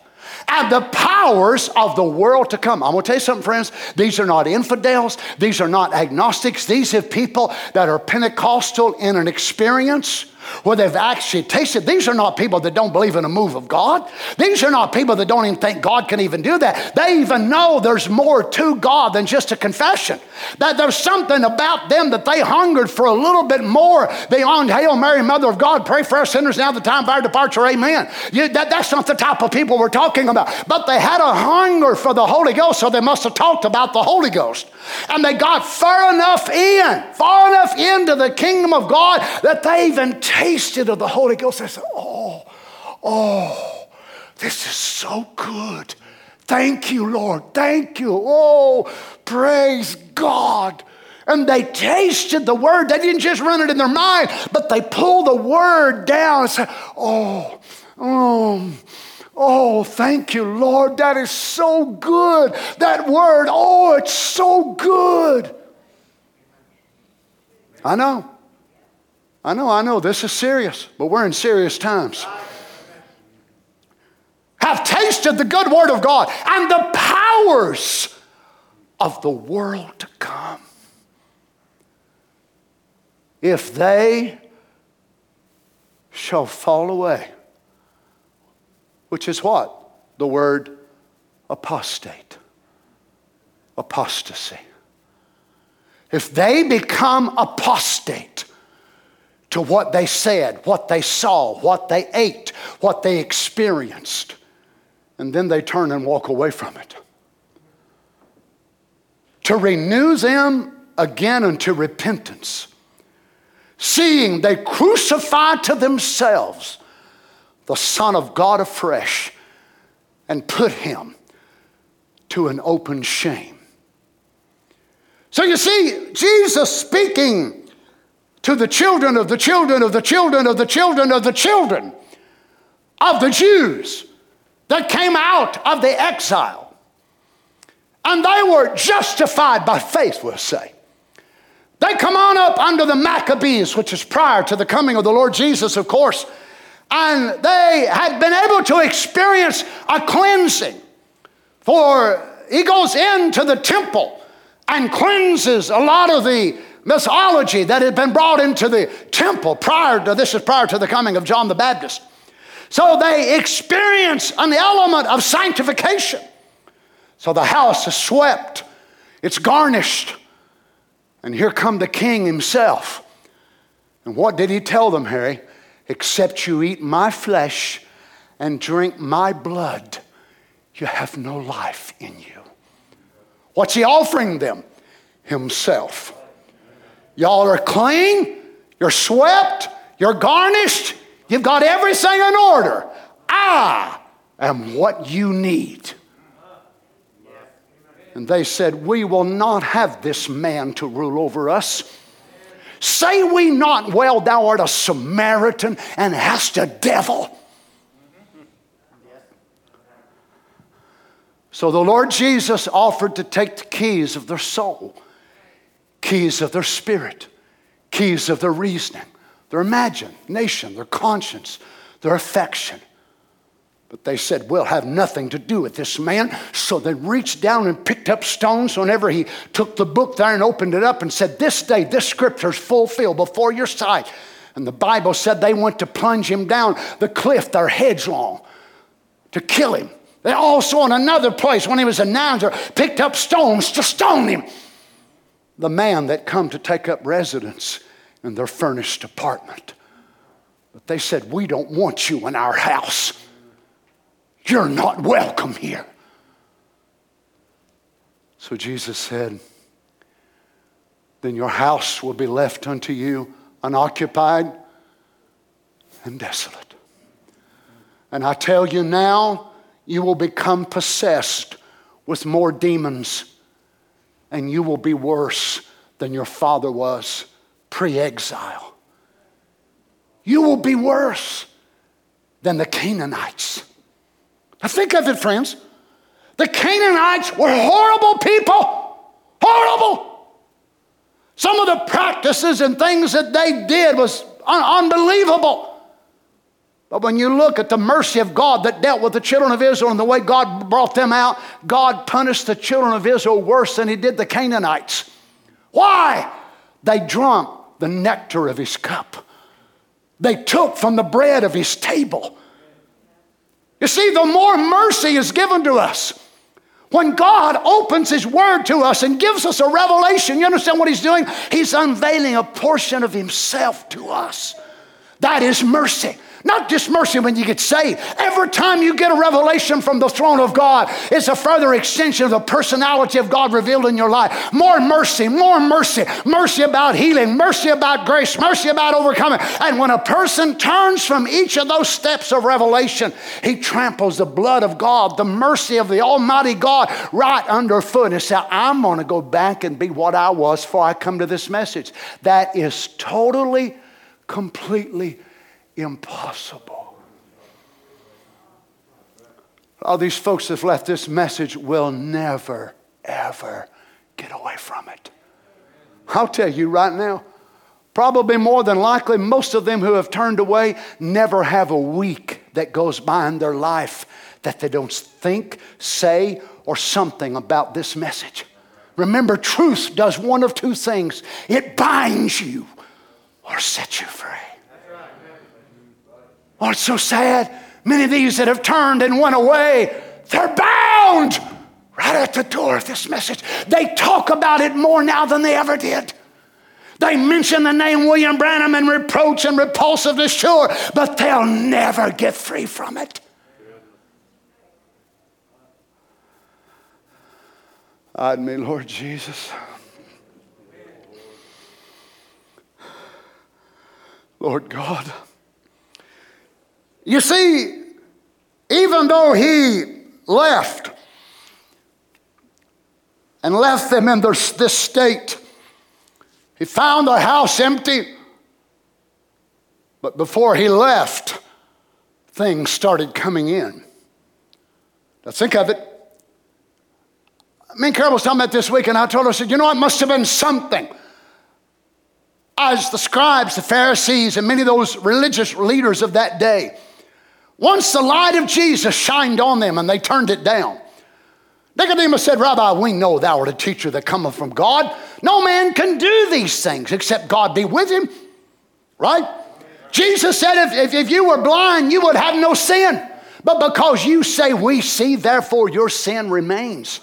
and the powers of the world to come. I'm to tell you something, friends. These are not infidels. These are not agnostics. These are people that are Pentecostal in an experience where they've actually tasted. These are not people that don't believe in a move of God. These are not people that don't even think God can even do that. They even know there's more to God than just a confession. That there's something about them that they hungered for a little bit more beyond Hail Mary, Mother of God, pray for us sinners now, the time of our departure, amen. You, that, that's not the type of people we're talking about. But they had a hunger for the Holy Ghost, so they must have talked about the Holy Ghost. And they got far enough in, far enough into the kingdom of God that they even tasted of the Holy Ghost. They said, Oh, oh, this is so good. Thank you, Lord. Thank you. Oh, praise God. And they tasted the word. They didn't just run it in their mind, but they pulled the word down and said, Oh, oh, oh, thank you, Lord. That is so good. That word, oh, it's so good. I know. I know, I know, this is serious, but we're in serious times. Have tasted the good word of God and the powers of the world to come. If they shall fall away, which is what? The word apostate, apostasy. If they become apostate, to what they said, what they saw, what they ate, what they experienced. And then they turn and walk away from it. To renew them again unto repentance, seeing they crucify to themselves the Son of God afresh and put him to an open shame. So you see, Jesus speaking to the children of the children of the children of the children of the children of the Jews that came out of the exile. And they were justified by faith, we'll say. They come on up under the Maccabees, which is prior to the coming of the Lord Jesus, of course. And they had been able to experience a cleansing. For he goes into the temple and cleanses a lot of the mythology that had been brought into the temple prior to this is prior to the coming of John the Baptist. So they experience an element of sanctification. So the house is swept, it's garnished, and here come the king himself. And what did he tell them, Harry? Except you eat my flesh and drink my blood, you have no life in you. What's he offering them? Himself. Y'all are clean, you're swept, you're garnished, you've got everything in order. I am what you need. And they said, We will not have this man to rule over us. Say we not, well, thou art a Samaritan and hast a devil. So the Lord Jesus offered to take the keys of their soul keys of their spirit, keys of their reasoning, their imagination, their conscience, their affection. But they said, We'll have nothing to do with this man. So they reached down and picked up stones whenever he took the book there and opened it up and said, This day, this scripture is fulfilled before your sight. And the Bible said they went to plunge him down the cliff, their headlong, to kill him. They also, in another place, when he was a Nazarene, picked up stones to stone him the man that come to take up residence in their furnished apartment. But they said, We don't want you in our house. You're not welcome here. So Jesus said, Then your house will be left unto you unoccupied and desolate. And I tell you now, you will become possessed with more demons and you will be worse than your father was pre exile. You will be worse than the Canaanites. Now, think of it, friends. The Canaanites were horrible people. Horrible. Some of the practices and things that they did was un- unbelievable. But when you look at the mercy of God that dealt with the children of Israel and the way God brought them out, God punished the children of Israel worse than he did the Canaanites. Why? They drunk the nectar of his cup. They took from the bread of his table. You see, the more mercy is given to us, when God opens His Word to us and gives us a revelation, you understand what He's doing? He's unveiling a portion of Himself to us. That is mercy. Not just mercy when you get saved. Every time you get a revelation from the throne of God, it's a further extension of the personality of God revealed in your life. More mercy, more mercy, mercy about healing, mercy about grace, mercy about overcoming. And when a person turns from each of those steps of revelation, he tramples the blood of God, the mercy of the Almighty God right underfoot and says, I'm going to go back and be what I was before I come to this message. That is totally, completely impossible. All these folks that have left this message will never, ever get away from it. I'll tell you right now, probably more than likely, most of them who have turned away never have a week that goes by in their life that they don't think, say, or something about this message. Remember, truth does one of two things it binds you or sets you free. Oh, it's so sad. Many of these that have turned and went away, they're bound right at the door of this message. They talk about it more now than they ever did. They mention the name William Branham and reproach and repulsiveness, sure, but they'll never get free from it. Hide me, Lord Jesus. Lord God. You see, even though he left and left them in this, state, he found the house empty. But before he left, things started coming in. Now think of it. Me and Carol was talking about this week, and I told her, I said, you know, it must have been something. As the scribes, the Pharisees, and many of those religious leaders of that day, once the light of Jesus shined on them and they turned it down. Nicodemus said, Rabbi, we know thou art a teacher that cometh from God. No man can do these things except God be with him. Right? Jesus said, if, if, if you were blind, you would have no sin. But because you say we see, therefore your sin remains.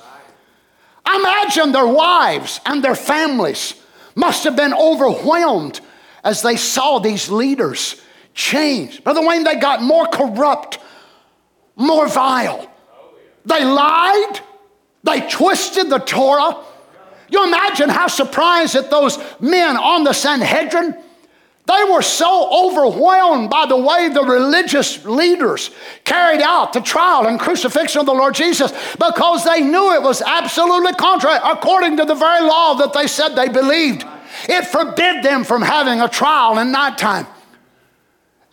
Imagine their wives and their families must have been overwhelmed as they saw these leaders changed. Brother Wayne, they got more corrupt, more vile. They lied, they twisted the Torah. You imagine how surprised that those men on the Sanhedrin, they were so overwhelmed by the way the religious leaders carried out the trial and crucifixion of the Lord Jesus because they knew it was absolutely contrary according to the very law that they said they believed. It forbid them from having a trial in nighttime.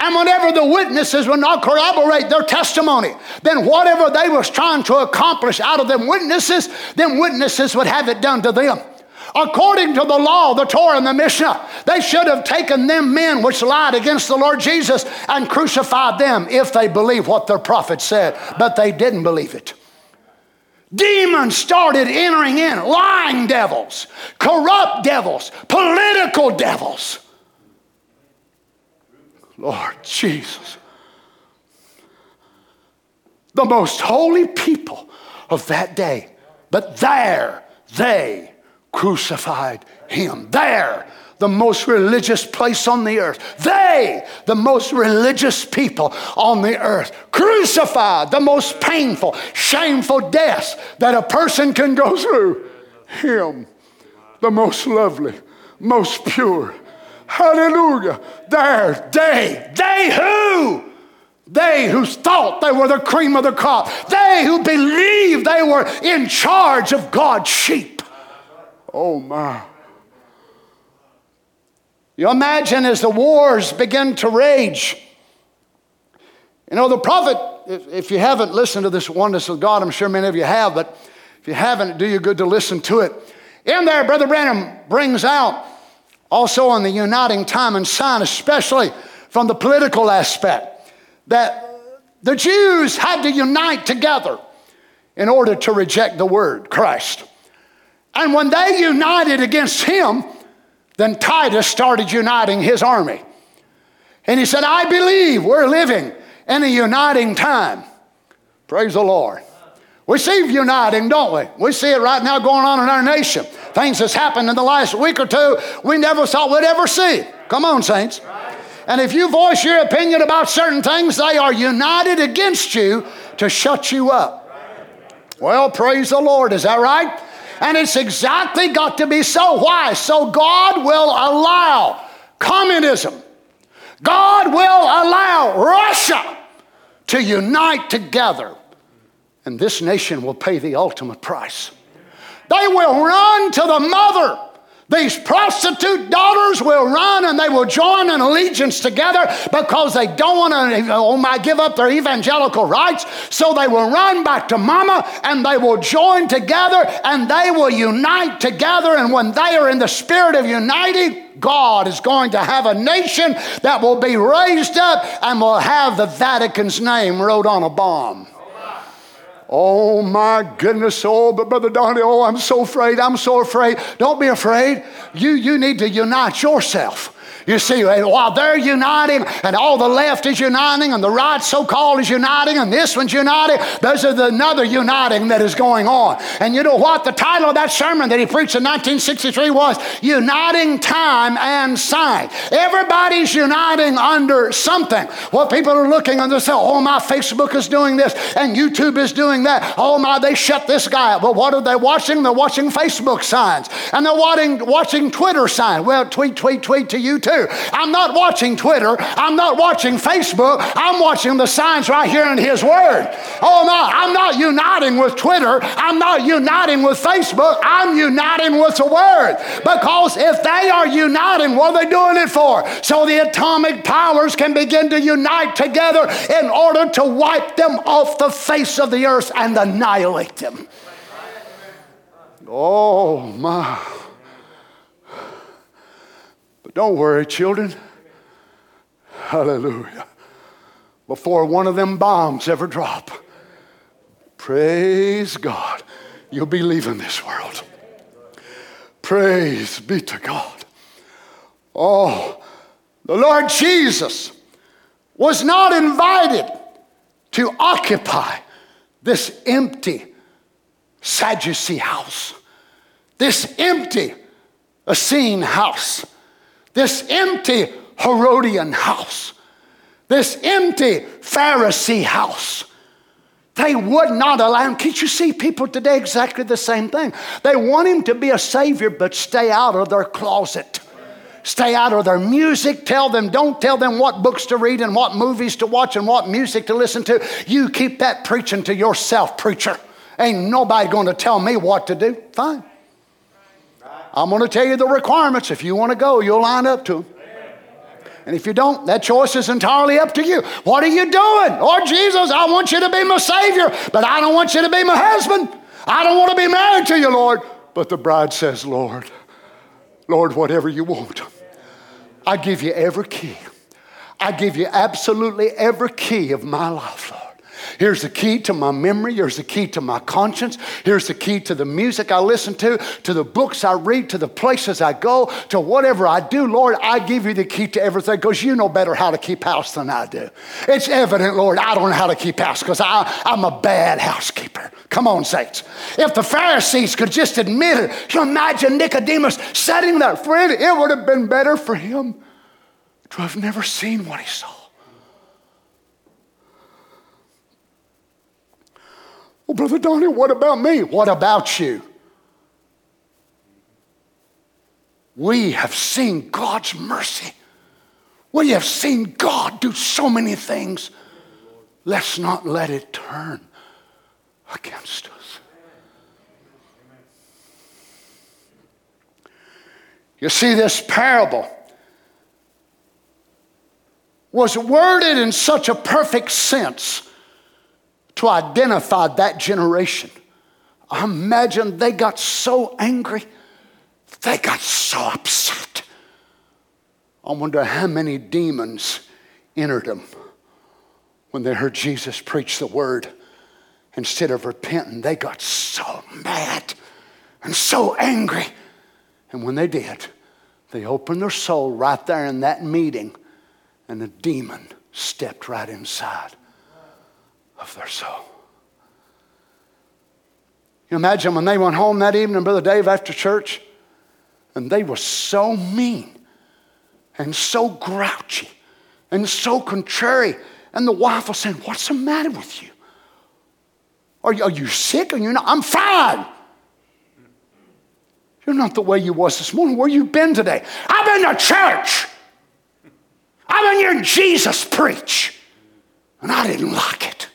And whenever the witnesses would not corroborate their testimony, then whatever they was trying to accomplish out of them witnesses, them witnesses would have it done to them. According to the law, the Torah, and the Mishnah, they should have taken them men which lied against the Lord Jesus and crucified them if they believed what their prophet said, but they didn't believe it. Demons started entering in, lying devils, corrupt devils, political devils. Lord Jesus. The most holy people of that day. But there they crucified him. There, the most religious place on the earth. They, the most religious people on the earth, crucified the most painful, shameful death that a person can go through. Him, the most lovely, most pure, Hallelujah. There, they, they who? They who thought they were the cream of the crop. They who believed they were in charge of God's sheep. Oh my. You imagine as the wars begin to rage. You know, the prophet, if, if you haven't listened to this oneness of God, I'm sure many of you have, but if you haven't, do you good to listen to it. In there, Brother Branham brings out also on the uniting time and sign, especially from the political aspect, that the Jews had to unite together in order to reject the word, Christ. And when they united against him, then Titus started uniting his army. And he said, I believe we're living in a uniting time. Praise the Lord. We see uniting, don't we? We see it right now going on in our nation. Things that's happened in the last week or two we never thought we'd ever see. Come on, saints. And if you voice your opinion about certain things, they are united against you to shut you up. Well, praise the Lord. Is that right? And it's exactly got to be so. Why? So God will allow communism, God will allow Russia to unite together, and this nation will pay the ultimate price. They will run to the mother these prostitute daughters will run and they will join an allegiance together because they don't want to, oh my, give up their evangelical rights. So they will run back to mama and they will join together and they will unite together. And when they are in the spirit of uniting, God is going to have a nation that will be raised up and will have the Vatican's name wrote on a bomb. Oh my goodness. Oh, but Brother Donnie, oh, I'm so afraid. I'm so afraid. Don't be afraid. You, you need to unite yourself. You see, while they're uniting and all the left is uniting and the right so called is uniting and this one's uniting, there's another uniting that is going on. And you know what? The title of that sermon that he preached in 1963 was Uniting Time and Sign. Everybody's uniting under something. Well, people are looking and they say, oh, my Facebook is doing this and YouTube is doing that. Oh, my, they shut this guy up. Well, what are they watching? They're watching Facebook signs and they're watching, watching Twitter signs. Well, tweet, tweet, tweet to you too. I'm not watching Twitter. I'm not watching Facebook. I'm watching the signs right here in His Word. Oh, my, I'm not uniting with Twitter. I'm not uniting with Facebook. I'm uniting with the Word. Because if they are uniting, what are they doing it for? So the atomic powers can begin to unite together in order to wipe them off the face of the earth and annihilate them. Oh, my. But don't worry, children. Hallelujah. Before one of them bombs ever drop, praise God, you'll be leaving this world. Praise be to God. Oh, the Lord Jesus was not invited to occupy this empty Sadducee house, this empty Essene house this empty Herodian house, this empty Pharisee house. They would not allow him. Can't you see people today exactly the same thing? They want him to be a savior, but stay out of their closet. Stay out of their music. Tell them, don't tell them what books to read and what movies to watch and what music to listen to. You keep that preaching to yourself, preacher. Ain't nobody going to tell me what to do. Fine. I'm going to tell you the requirements. If you want to go, you'll line up to them. And if you don't, that choice is entirely up to you. What are you doing? Lord Jesus, I want you to be my Savior, but I don't want you to be my husband. I don't want to be married to you, Lord. But the bride says, Lord, Lord, whatever you want, I give you every key. I give you absolutely every key of my life, Lord. Here's the key to my memory. Here's the key to my conscience. Here's the key to the music I listen to, to the books I read, to the places I go, to whatever I do. Lord, I give you the key to everything because you know better how to keep house than I do. It's evident, Lord, I don't know how to keep house because I'm a bad housekeeper. Come on, saints. If the Pharisees could just admit it, you imagine Nicodemus sitting there. Friend, it would have been better for him to have never seen what he saw. Well, Brother Donnie, what about me? What about you? We have seen God's mercy. We have seen God do so many things. Let's not let it turn against us. You see, this parable was worded in such a perfect sense to identify that generation. I imagine they got so angry, they got so upset. I wonder how many demons entered them. when they heard Jesus preach the word, instead of repenting, they got so mad and so angry. And when they did, they opened their soul right there in that meeting, and the demon stepped right inside of their soul. You imagine when they went home that evening, Brother Dave, after church, and they were so mean and so grouchy and so contrary. And the wife was saying, What's the matter with you? Are you, are you sick? Are you not? I'm fine. You're not the way you was this morning. Where you been today? I've been to church. I've been hearing Jesus preach. And I didn't like it.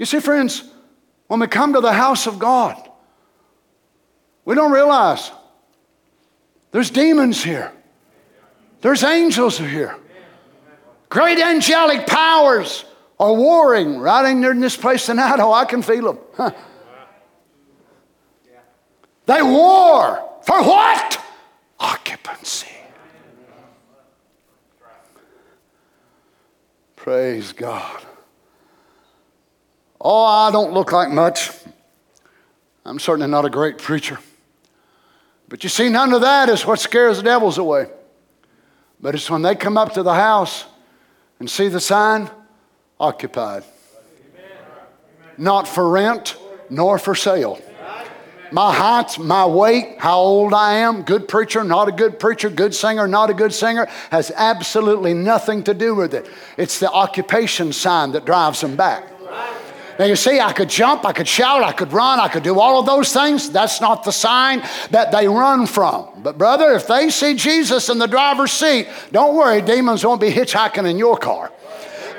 You see, friends, when we come to the house of God, we don't realize there's demons here. There's angels here. Great angelic powers are warring right in this place tonight. Oh, I can feel them. They war for what? Occupancy. Praise God. Oh, I don't look like much. I'm certainly not a great preacher. But you see, none of that is what scares the devils away. But it's when they come up to the house and see the sign, occupied. Not for rent, nor for sale. My height, my weight, how old I am, good preacher, not a good preacher, good singer, not a good singer, has absolutely nothing to do with it. It's the occupation sign that drives them back. Now, you see, I could jump, I could shout, I could run, I could do all of those things. That's not the sign that they run from. But, brother, if they see Jesus in the driver's seat, don't worry, demons won't be hitchhiking in your car.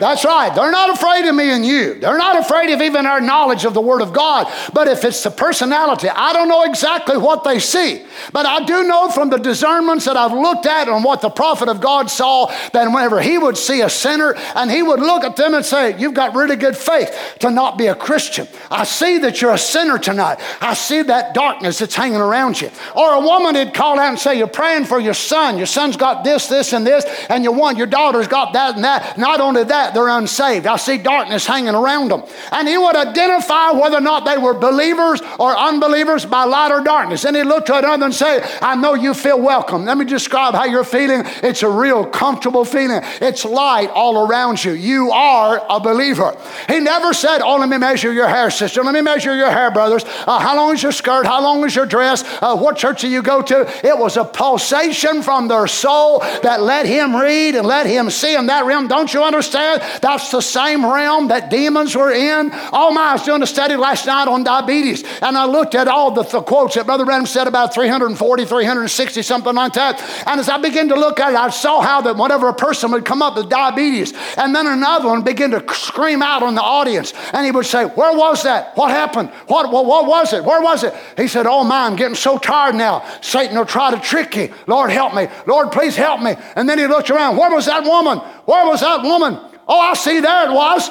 That's right. They're not afraid of me and you. They're not afraid of even our knowledge of the Word of God. But if it's the personality, I don't know exactly what they see. But I do know from the discernments that I've looked at and what the prophet of God saw that whenever he would see a sinner and he would look at them and say, You've got really good faith to not be a Christian. I see that you're a sinner tonight. I see that darkness that's hanging around you. Or a woman would call out and say, You're praying for your son. Your son's got this, this, and this, and you want your daughter's got that and that. Not only that, they're unsaved. I see darkness hanging around them. And he would identify whether or not they were believers or unbelievers by light or darkness. And he looked to another and say, I know you feel welcome. Let me describe how you're feeling. It's a real comfortable feeling. It's light all around you. You are a believer. He never said, Oh, let me measure your hair, sister. Let me measure your hair, brothers. Uh, how long is your skirt? How long is your dress? Uh, what church do you go to? It was a pulsation from their soul that let him read and let him see in that realm. Don't you understand? That's the same realm that demons were in. Oh my, I was doing a study last night on diabetes, and I looked at all the, the quotes that Brother Branham said about 340, 360, something like that. And as I began to look at it, I saw how that whenever a person would come up with diabetes, and then another one begin to scream out on the audience, and he would say, Where was that? What happened? What, what, what was it? Where was it? He said, Oh my, I'm getting so tired now. Satan will try to trick you. Lord, help me. Lord, please help me. And then he looked around. Where was that woman? Where was that woman? Oh, I see there it was.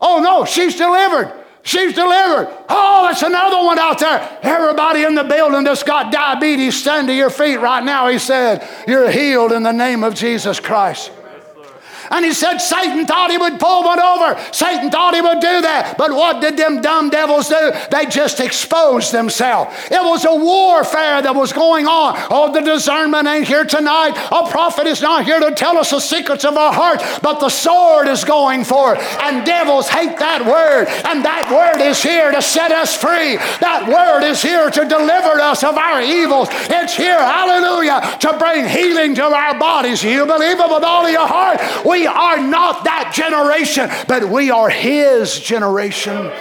Oh, no, she's delivered. She's delivered. Oh, it's another one out there. Everybody in the building that's got diabetes, stand to your feet right now. He said, You're healed in the name of Jesus Christ. And he said Satan thought he would pull one over. Satan thought he would do that. But what did them dumb devils do? They just exposed themselves. It was a warfare that was going on. Oh, the discernment ain't here tonight. A prophet is not here to tell us the secrets of our heart, but the sword is going forth. And devils hate that word. And that word is here to set us free. That word is here to deliver us of our evils. It's here, hallelujah, to bring healing to our bodies. You believe it with all of your heart. We we are not that generation, but we are His generation.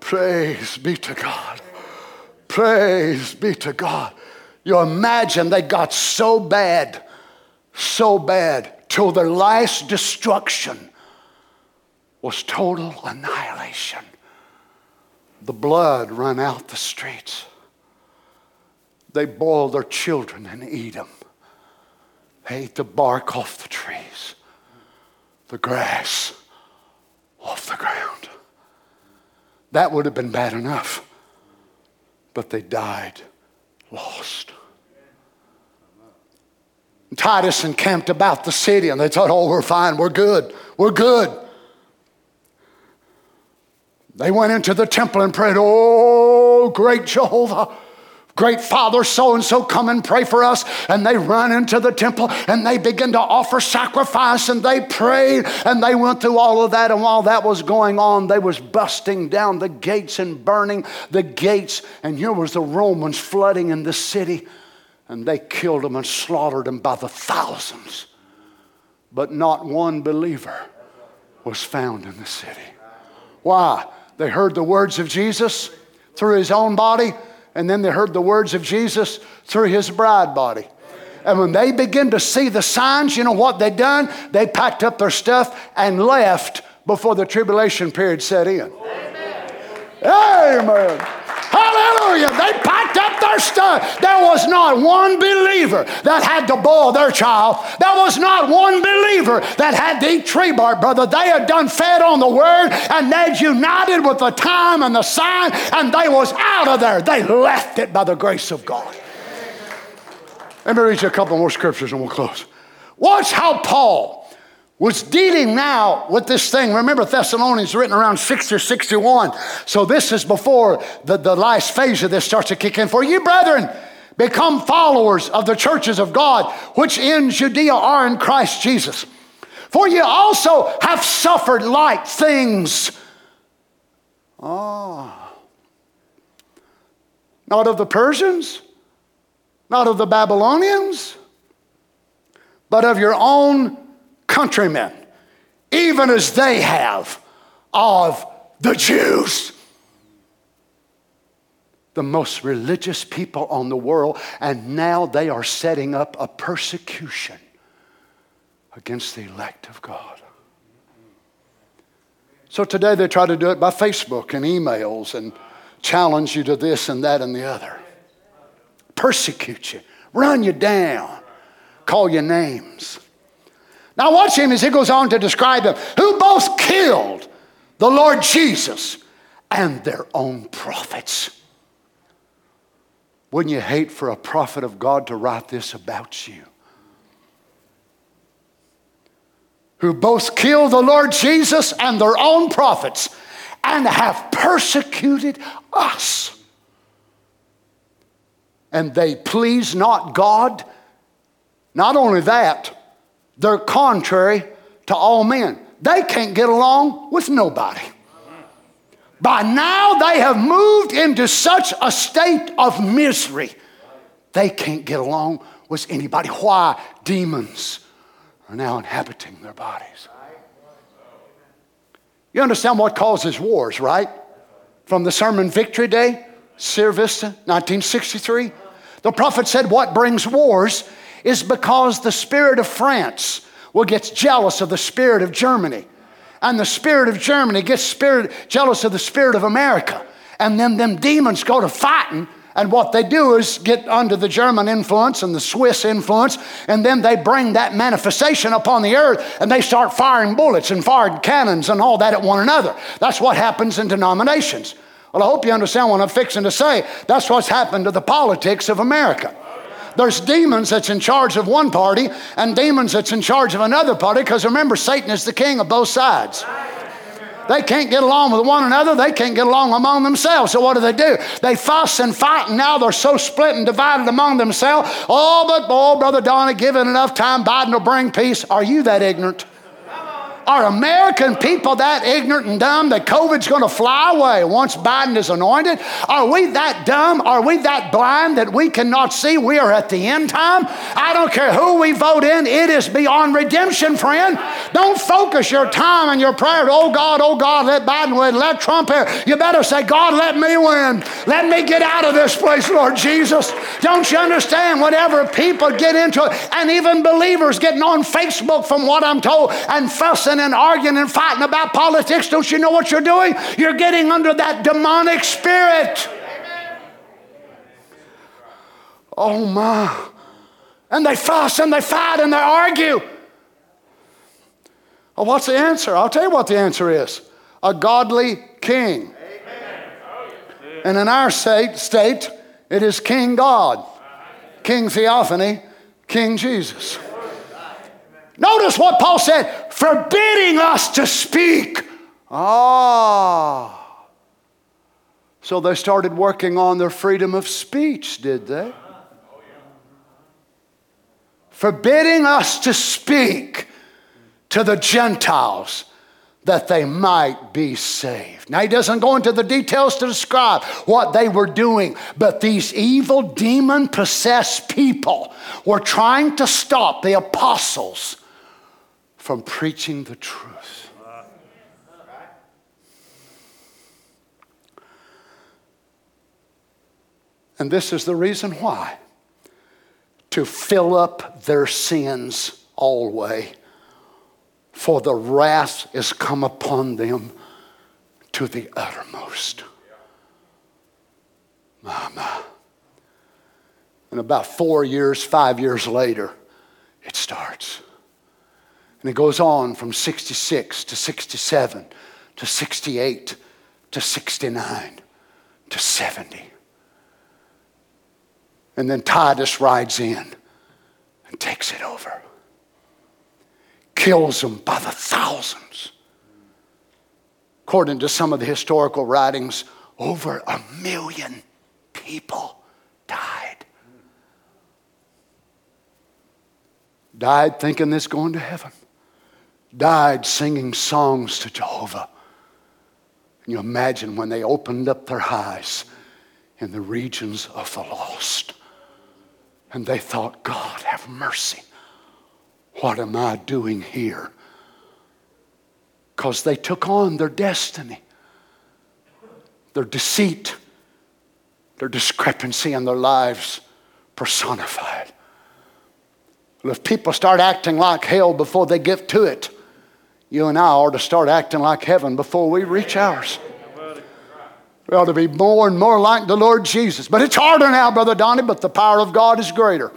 Praise be to God. Praise be to God. You imagine they got so bad, so bad, till their last destruction was total annihilation. The blood ran out the streets. They boiled their children and eat them. They ate the bark off the trees, the grass off the ground. That would have been bad enough, but they died lost. Titus encamped about the city and they thought, oh, we're fine, we're good, we're good. They went into the temple and prayed, oh, great Jehovah. Great Father, so and so, come and pray for us. And they run into the temple and they begin to offer sacrifice and they prayed and they went through all of that. And while that was going on, they was busting down the gates and burning the gates. And here was the Romans flooding in the city and they killed them and slaughtered them by the thousands. But not one believer was found in the city. Why? They heard the words of Jesus through his own body and then they heard the words of Jesus through his bride body. And when they began to see the signs, you know what they done? They packed up their stuff and left before the tribulation period set in. Amen. Amen. Hallelujah. They packed up their stuff. There was not one believer that had to boil their child. There was not one believer that had to eat tree bark, brother. They had done fed on the word and they'd united with the time and the sign and they was out of there. They left it by the grace of God. Let me read you a couple more scriptures and we'll close. Watch how Paul was dealing now with this thing. Remember, Thessalonians written around 60 or 61. So this is before the, the last phase of this starts to kick in. For you, brethren, become followers of the churches of God, which in Judea are in Christ Jesus. For you also have suffered like things. Ah. Not of the Persians, not of the Babylonians, but of your own countrymen, even as they have of the Jews. The most religious people on the world, and now they are setting up a persecution against the elect of God. So today they try to do it by Facebook and emails and challenge you to this and that and the other. Persecute you, run you down, call you names. Now, watch him as he goes on to describe them who both killed the Lord Jesus and their own prophets. Wouldn't you hate for a prophet of God to write this about you? Who both killed the Lord Jesus and their own prophets and have persecuted us. And they please not God. Not only that, they're contrary to all men. They can't get along with nobody. By now, they have moved into such a state of misery, they can't get along with anybody. Why? Demons are now inhabiting their bodies. You understand what causes wars, right? From the sermon Victory Day, Sierra Vista, 1963. The prophet said, What brings wars is because the spirit of France will get jealous of the spirit of Germany. And the spirit of Germany gets spirit, jealous of the spirit of America. And then them demons go to fighting and what they do is get under the German influence and the Swiss influence, and then they bring that manifestation upon the earth and they start firing bullets and firing cannons and all that at one another. That's what happens in denominations. Well, I hope you understand what I'm fixing to say. That's what's happened to the politics of America. There's demons that's in charge of one party and demons that's in charge of another party because remember, Satan is the king of both sides. They can't get along with one another. They can't get along among themselves. So what do they do? They fuss and fight, and now they're so split and divided among themselves. Oh, but oh, Brother Donnie, given enough time, Biden will bring peace. Are you that ignorant? Are American people that ignorant and dumb that COVID's going to fly away once Biden is anointed? Are we that dumb? Are we that blind that we cannot see we are at the end time? I don't care who we vote in, it is beyond redemption, friend. Don't focus your time and your prayer, oh God, oh God, let Biden win, let Trump here. You better say, God, let me win. Let me get out of this place, Lord Jesus. Don't you understand? Whenever people get into it, and even believers getting on Facebook from what I'm told and fussing and arguing and fighting about politics, don't you know what you're doing? You're getting under that demonic spirit. Oh my. And they fuss and they fight and they argue. Well, what's the answer? I'll tell you what the answer is a godly king. And in our state, state, it is King God, King Theophany, King Jesus. notice what Paul said forbidding us to speak. Ah. So they started working on their freedom of speech, did they? Forbidding us to speak to the Gentiles that they might be saved. Now, he doesn't go into the details to describe what they were doing, but these evil, demon possessed people were trying to stop the apostles from preaching the truth. And this is the reason why to fill up their sins always for the wrath is come upon them to the uttermost. Mama. And about four years, five years later, it starts. And it goes on from 66 to 67 to 68 to 69 to 70. And then Titus rides in and takes it over kills them by the thousands. According to some of the historical writings, over a million people died. Died thinking this going to heaven. Died singing songs to Jehovah. Can you imagine when they opened up their eyes in the regions of the lost? And they thought, God, have mercy. What am I doing here? Because they took on their destiny, their deceit, their discrepancy in their lives personified. Well, if people start acting like hell before they get to it, you and I ought to start acting like heaven before we reach ours. We ought to be more and more like the Lord Jesus. But it's harder now, Brother Donnie, but the power of God is greater.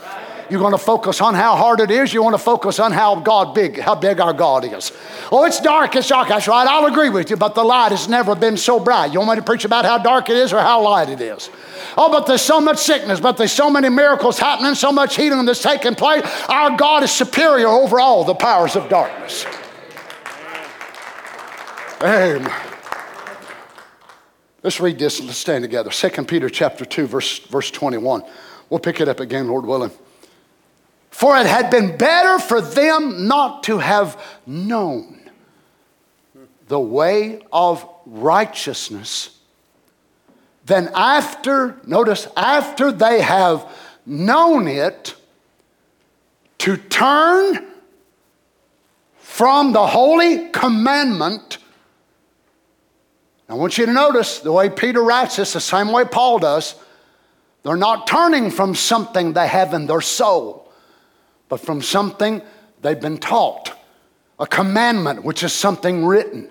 You're going to focus on how hard it is. You want to focus on how God big, how big our God is. Oh, it's dark, it's dark. That's right. I'll agree with you, but the light has never been so bright. You want me to preach about how dark it is or how light it is? Oh, but there's so much sickness, but there's so many miracles happening, so much healing that's taking place. Our God is superior over all the powers of darkness. Amen. Let's read this and let's stand together. 2 Peter chapter 2, verse, verse 21. We'll pick it up again, Lord willing. For it had been better for them not to have known the way of righteousness than after, notice, after they have known it, to turn from the holy commandment. I want you to notice the way Peter writes this, the same way Paul does. They're not turning from something they have in their soul but from something they've been taught. A commandment, which is something written.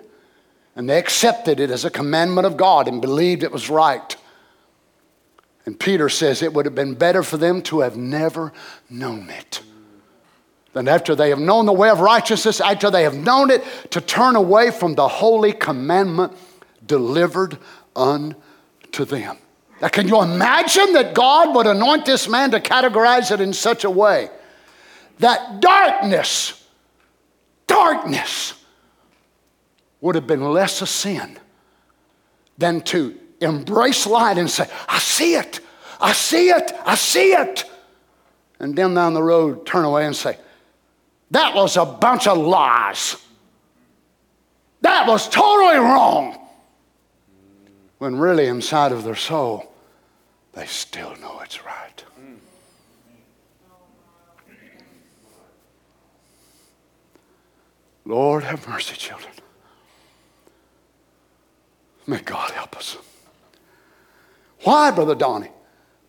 And they accepted it as a commandment of God and believed it was right. And Peter says it would have been better for them to have never known it. Than after they have known the way of righteousness, after they have known it, to turn away from the holy commandment delivered unto them. Now, can you imagine that God would anoint this man to categorize it in such a way? that darkness, darkness would have been less a sin than to embrace light and say, I see it, I see it, I see it. And then down the road, turn away and say, That was a bunch of lies. That was totally wrong. When really inside of their soul, they still know it's right. Lord, have mercy, children. May God help us. Why, Brother Donnie?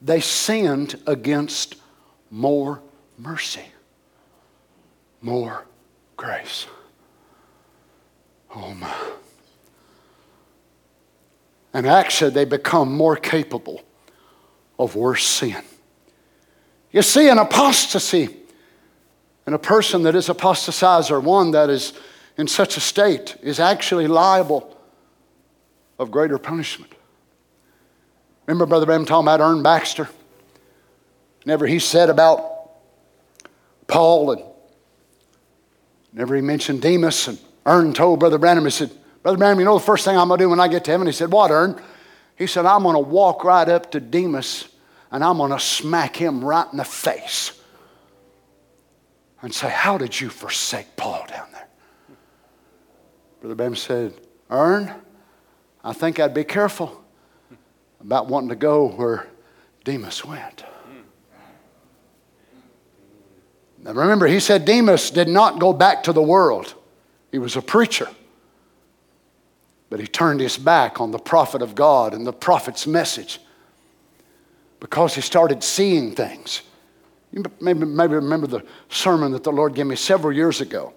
They sinned against more mercy, more grace. Oh, my. And actually, they become more capable of worse sin. You see, an apostasy and a person that is apostatized or one that is in such a state is actually liable of greater punishment. Remember Brother Branham talking about Ern Baxter? Never he said about Paul and never he mentioned Demas, and Ern told Brother Branham, he said, Brother Branham, you know the first thing I'm going to do when I get to heaven? He said, What, Ern? He said, I'm going to walk right up to Demas and I'm going to smack him right in the face and say, How did you forsake Paul down there? Brother Branham said, Ern, I think I'd be careful about wanting to go where Demas went. Now remember, he said Demas did not go back to the world, he was a preacher. But he turned his back on the prophet of God and the prophet's message because he started seeing things. You maybe, maybe remember the sermon that the Lord gave me several years ago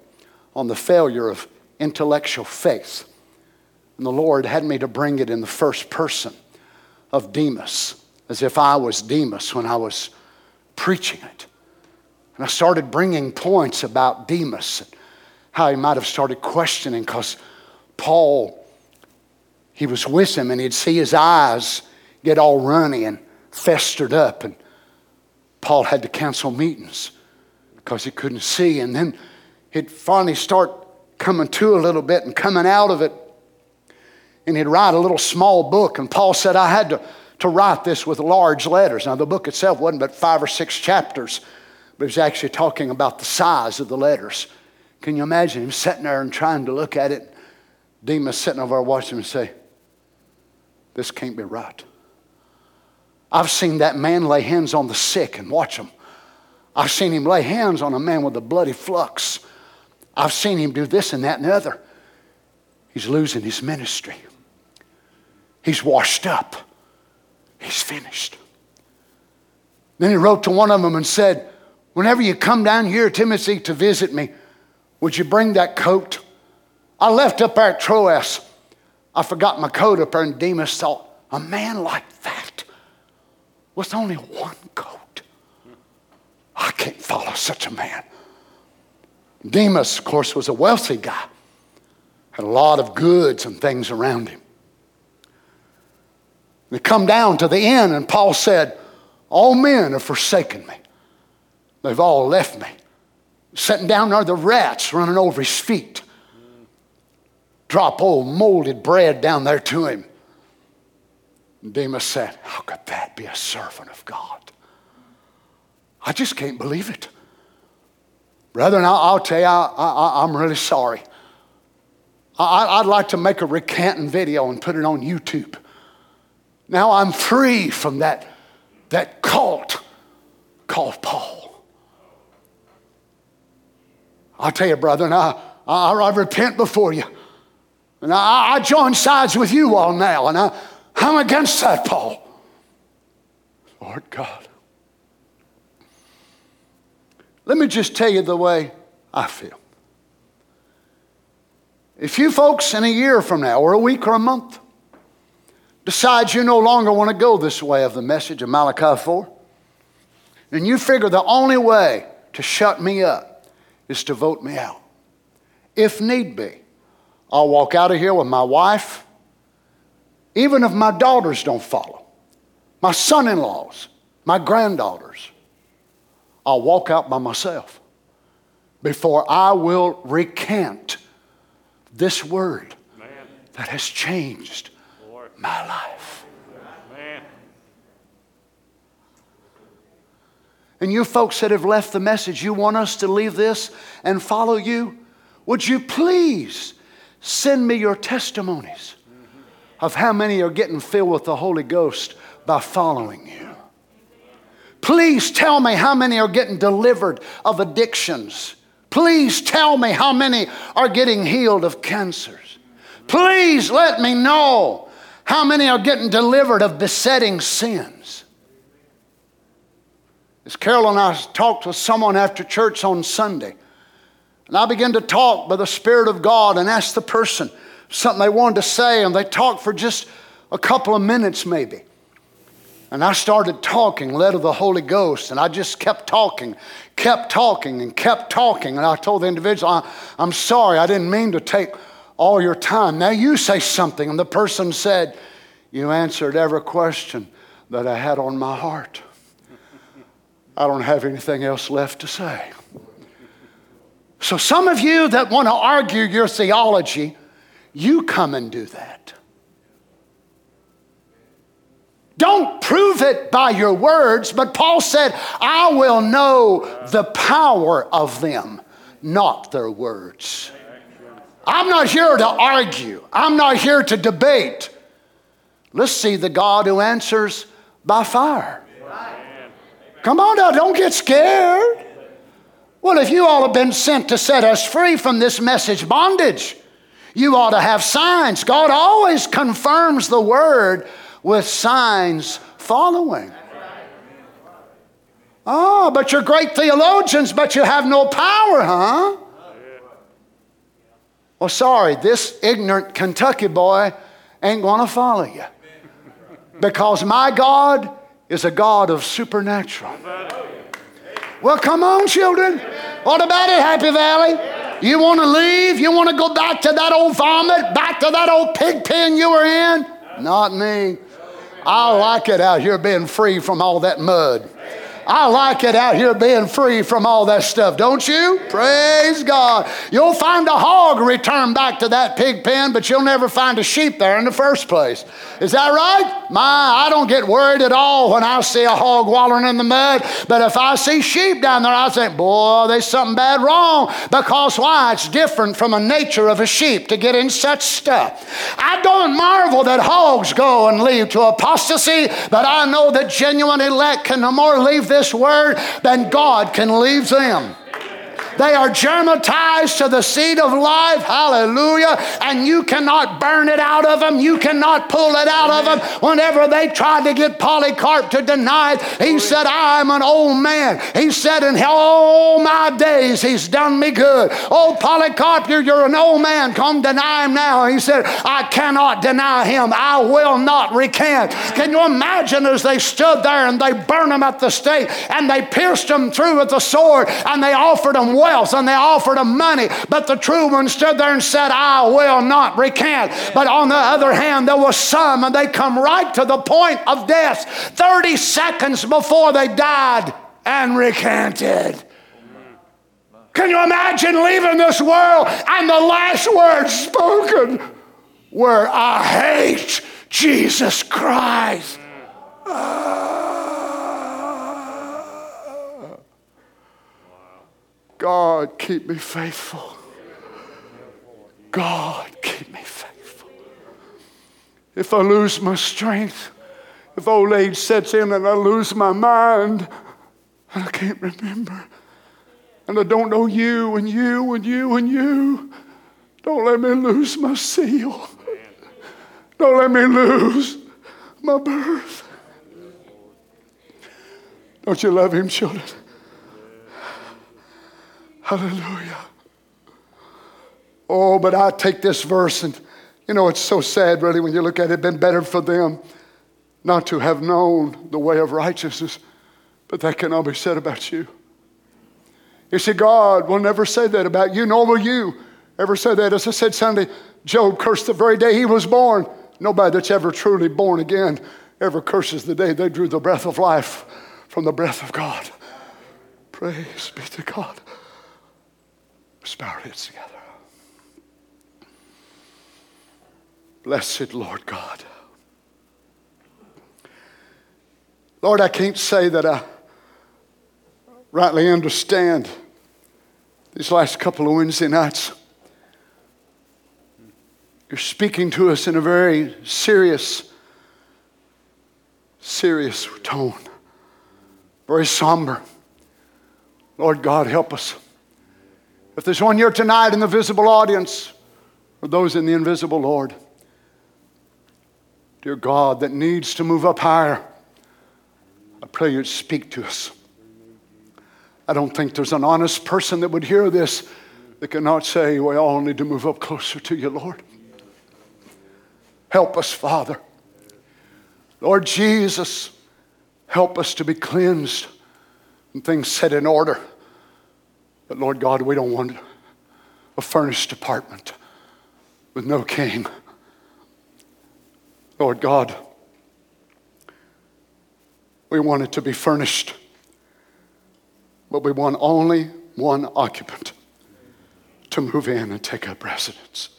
on the failure of intellectual faith. And the Lord had me to bring it in the first person of Demas, as if I was Demas when I was preaching it. And I started bringing points about Demas how he might have started questioning because Paul, he was with him and he'd see his eyes get all runny and festered up. And Paul had to cancel meetings because he couldn't see. And then he'd finally start coming to a little bit and coming out of it. And he'd write a little small book. And Paul said, I had to, to write this with large letters. Now, the book itself wasn't but five or six chapters but he's actually talking about the size of the letters. Can you imagine him sitting there and trying to look at it? Demas sitting over there watching him and say, This can't be right. I've seen that man lay hands on the sick and watch them. I've seen him lay hands on a man with a bloody flux. I've seen him do this and that and the other. He's losing his ministry. He's washed up. He's finished. Then he wrote to one of them and said, Whenever you come down here, Timothy, to visit me, would you bring that coat? I left up there at Troas. I forgot my coat up there, and Demas thought, a man like that with only one coat. I can't follow such a man. Demas, of course, was a wealthy guy, had a lot of goods and things around him. They come down to the inn, and Paul said, All men have forsaken me. They've all left me. Sitting down there, the rats running over his feet. Drop old molded bread down there to him. And Demas said, How could that be a servant of God? I just can't believe it. Brethren, I'll, I'll tell you, I, am really sorry. I, I'd like to make a recanting video and put it on YouTube. Now I'm free from that, that cult called Paul. I'll tell you, brother, and I, I, I repent before you. And I, I join sides with you all now, and I, I'm against that, Paul. Lord God. Let me just tell you the way I feel. If you folks in a year from now, or a week or a month, decide you no longer want to go this way of the message of Malachi 4, and you figure the only way to shut me up is to vote me out. If need be, I'll walk out of here with my wife, even if my daughters don't follow, my son in laws, my granddaughters. I'll walk out by myself before I will recant this word Man. that has changed Lord. my life. And you folks that have left the message, you want us to leave this and follow you? Would you please send me your testimonies of how many are getting filled with the Holy Ghost by following you? Please tell me how many are getting delivered of addictions. Please tell me how many are getting healed of cancers. Please let me know how many are getting delivered of besetting sins. As Carol and I talked with someone after church on Sunday, and I began to talk by the Spirit of God and ask the person something they wanted to say, and they talked for just a couple of minutes maybe. And I started talking, led of the Holy Ghost, and I just kept talking, kept talking, and kept talking. And I told the individual, I, am sorry, I didn't mean to take all your time. Now you say something. And the person said, You answered every question that I had on my heart. I don't have anything else left to say. So So, some of you that want to argue your theology, you come and do that. Don't prove it by your words, but Paul said, I will know the power of them, not their words. I'm not here to argue, I'm not here to debate. Let's see the God who answers by fire. Come on now, don't get scared. Well, if you all have been sent to set us free from this message bondage, you ought to have signs. God always confirms the word with signs following. Oh, but you're great theologians, but you have no power, huh? Well, sorry, this ignorant Kentucky boy ain't going to follow you. Because my God is a God of supernatural. Well, come on, children. What about it, Happy Valley? You want to leave? You want to go back to that old vomit, back to that old pig pen you were in? Not me. I like it out here being free from all that mud. I like it out here being free from all that stuff, don't you? Praise God. You'll find a hog return back to that pig pen, but you'll never find a sheep there in the first place. Is that right? My, I don't get worried at all when I see a hog wallowing in the mud, but if I see sheep down there, I think, boy, there's something bad wrong. Because why? It's different from a nature of a sheep to get in such stuff. I don't marvel that hogs go and lead to apostasy, but I know that genuine elect can no more leave this word, then God can leave them. They are germatized to the seed of life. Hallelujah. And you cannot burn it out of them. You cannot pull it out of them. Whenever they tried to get Polycarp to deny it, he said, I'm an old man. He said, In all my days, he's done me good. Oh, Polycarp, you're, you're an old man. Come deny him now. He said, I cannot deny him. I will not recant. Can you imagine as they stood there and they burned him at the stake and they pierced him through with the sword and they offered him wealth and they offered him money. But the true one stood there and said, I will not recant. But on the other hand, there was some, and they come right to the point of death 30 seconds before they died and recanted. Can you imagine leaving this world and the last words spoken were, I hate Jesus Christ? Uh, God, keep me faithful. God, keep me faithful. If I lose my strength, if old age sets in and I lose my mind, and I can't remember, and I don't know you and you and you and you, don't let me lose my seal. Don't let me lose my birth. Don't you love him, children? Hallelujah. Oh, but I take this verse and, you know, it's so sad, really, when you look at it. Been better for them not to have known the way of righteousness, but that can cannot be said about you. You see, God will never say that about you, nor will you ever say that. As I said Sunday, Job cursed the very day he was born. Nobody that's ever truly born again ever curses the day they drew the breath of life from the breath of God. Praise be to God. Bow our heads together. Blessed Lord God. Lord, I can't say that I rightly understand these last couple of Wednesday nights. You're speaking to us in a very serious, serious tone, very somber. Lord God, help us. If there's one here tonight in the visible audience, or those in the invisible, Lord, dear God, that needs to move up higher, I pray you'd speak to us. I don't think there's an honest person that would hear this that cannot say, We all need to move up closer to you, Lord. Help us, Father. Lord Jesus, help us to be cleansed and things set in order. But Lord God, we don't want a furnished apartment with no king. Lord God, we want it to be furnished, but we want only one occupant. to move in and take up residence.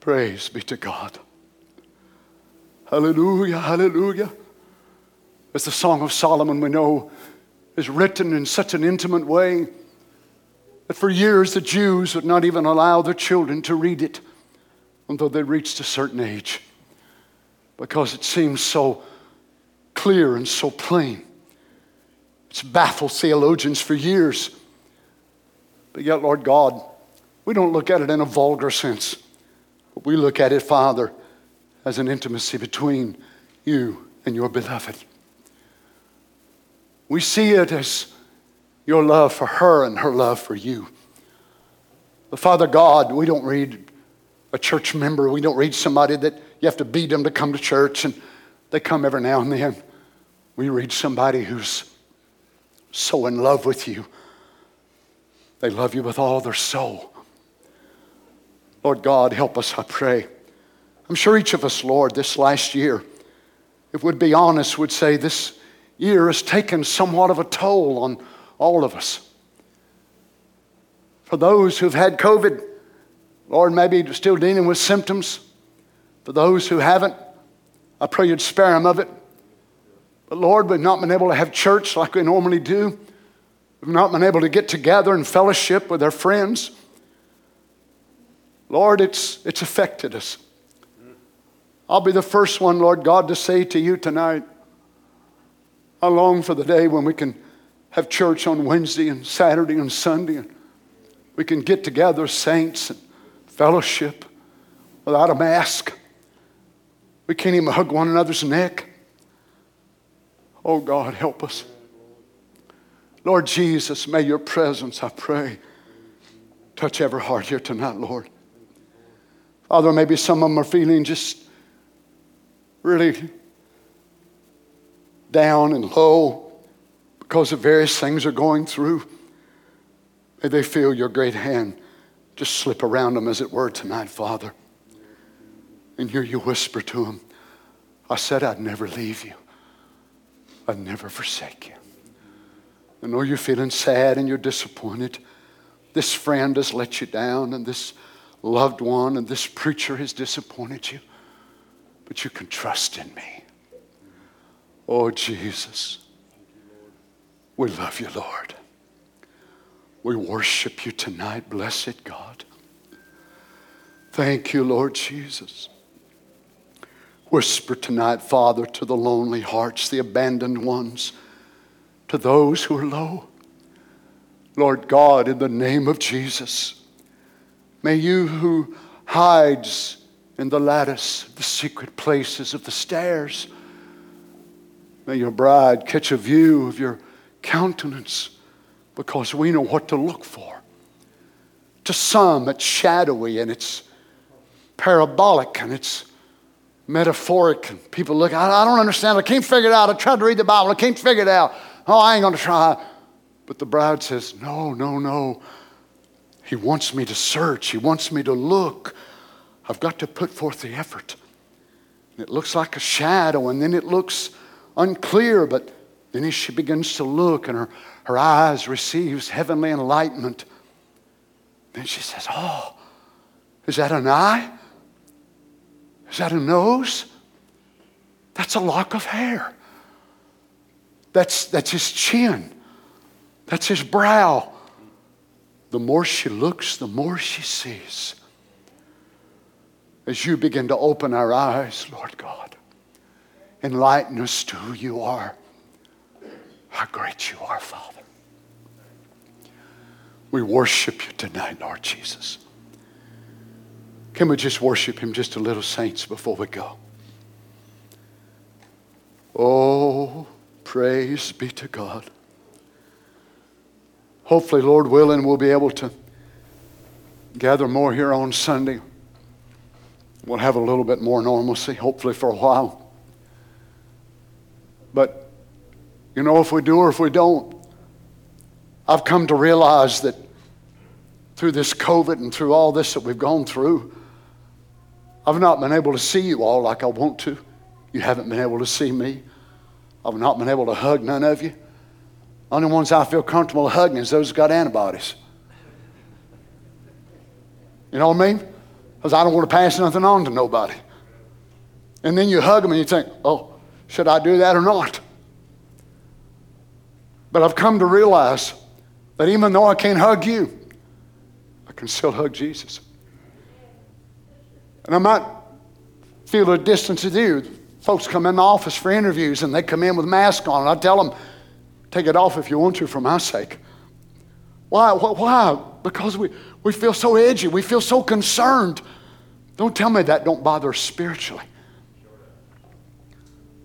Praise be to God. Hallelujah, hallelujah. As the Song of Solomon we know is written in such an intimate way that for years the Jews would not even allow their children to read it until they reached a certain age because it seems so clear and so plain. It's baffled theologians for years. But yet, Lord God, we don't look at it in a vulgar sense, but we look at it, Father, as an intimacy between you and your beloved. We see it as your love for her and her love for you. But Father God, we don't read a church member, we don't read somebody that you have to beat them to come to church and they come every now and then. We read somebody who's so in love with you. They love you with all their soul. Lord God, help us, I pray. I'm sure each of us, Lord, this last year, if we'd be honest, would say this year has taken somewhat of a toll on all of us. For those who've had COVID, Lord, maybe still dealing with symptoms. For those who haven't, I pray you'd spare them of it. But Lord, we've not been able to have church like we normally do. We've not been able to get together and fellowship with our friends. Lord, it's, it's affected us. I'll be the first one, Lord God, to say to you tonight, I long for the day when we can have church on Wednesday and Saturday and Sunday and we can get together, saints, and fellowship without a mask. We can't even hug one another's neck. Oh God, help us. Lord Jesus, may your presence, I pray, touch every heart here tonight, Lord. Father, maybe some of them are feeling just really down and low because of various things they're going through. May they feel your great hand just slip around them, as it were, tonight, Father. And hear you whisper to them, I said I'd never leave you, I'd never forsake you. I know you're feeling sad and you're disappointed. This friend has let you down, and this loved one and this preacher has disappointed you. But you can trust in me. Oh, Jesus, we love you, Lord. We worship you tonight, blessed God. Thank you, Lord Jesus. Whisper tonight, Father, to the lonely hearts, the abandoned ones, to those who are low. Lord God, in the name of Jesus, may you who hides in the lattice, the secret places of the stairs, may your bride catch a view of your countenance because we know what to look for. To some, it's shadowy and it's parabolic and it's metaphoric. And people look, I, I don't understand. I can't figure it out. I tried to read the Bible. I can't figure it out. Oh, I ain't going to try. But the bride says, No, no, no. He wants me to search. He wants me to look. I've got to put forth the effort. It looks like a shadow, and then it looks unclear, but then as she begins to look and her, her eyes receives heavenly enlightenment, then she says, Oh, is that an eye? Is that a nose? That's a lock of hair. That's, that's his chin. That's his brow. The more she looks, the more she sees. As you begin to open our eyes, Lord God, enlighten us to who you are how great you are, Father. We worship you tonight, Lord Jesus. Can we just worship him just a little, saints, before we go? Oh, praise be to God. Hopefully, Lord willing, we'll be able to gather more here on Sunday. We'll have a little bit more normalcy, hopefully, for a while. But you know, if we do or if we don't, I've come to realize that through this COVID and through all this that we've gone through, I've not been able to see you all like I want to. You haven't been able to see me. I've not been able to hug none of you. Only ones I feel comfortable hugging is those who got antibodies. You know what I mean? Because I don't want to pass nothing on to nobody. And then you hug them and you think, oh, should I do that or not? But I've come to realize that even though I can't hug you, I can still hug Jesus. And I might feel a distance with you. Folks come in the office for interviews and they come in with masks on. And I tell them, take it off if you want to for my sake. Why? Why? Because we, we feel so edgy. We feel so concerned. Don't tell me that don't bother us spiritually.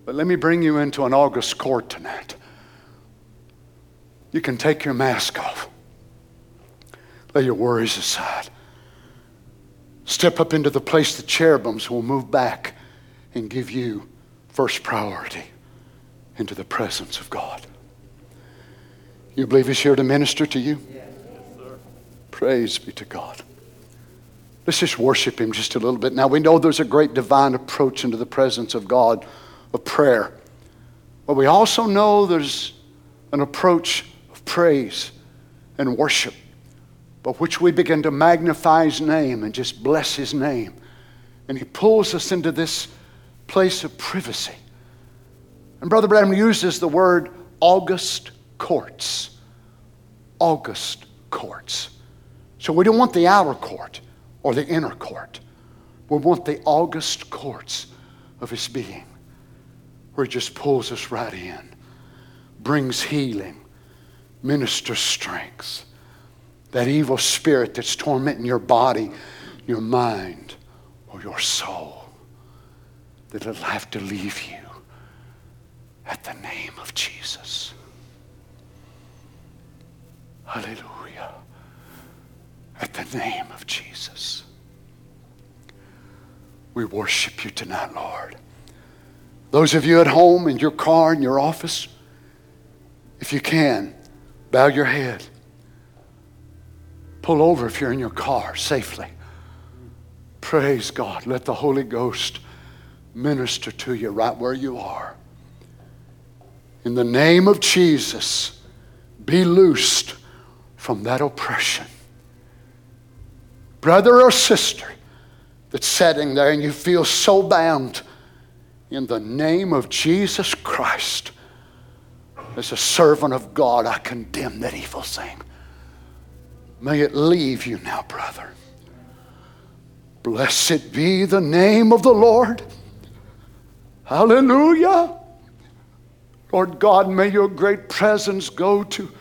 But let me bring you into an August court tonight. You can take your mask off. Lay your worries aside. Step up into the place the cherubims will move back and give you first priority into the presence of God. You believe He's here to minister to you? Yes, sir. Praise be to God. Let's just worship Him just a little bit. Now, we know there's a great divine approach into the presence of God of prayer. But we also know there's an approach of praise and worship, by which we begin to magnify His name and just bless His name. And He pulls us into this place of privacy. And Brother Branham uses the word August courts. August courts. So we don't want the outer court or the inner court. We want the august courts of His being where He just pulls us right in, brings healing, ministers strength. That evil spirit that's tormenting your body, your mind, or your soul, that it'll have to leave you at the name of Jesus. Hallelujah. At the name of Jesus. We worship you tonight, Lord. Those of you at home, in your car, in your office, if you can, bow your head. Pull over if you're in your car safely. Praise God. Let the Holy Ghost minister to you right where you are. In the name of Jesus, be loosed from that oppression. Brother or sister that's sitting there and you feel so bound in the name of Jesus Christ, as a servant of God, I condemn that evil thing. May it leave you now, brother. Blessed be the name of the Lord. Hallelujah. Lord God, may your great presence go to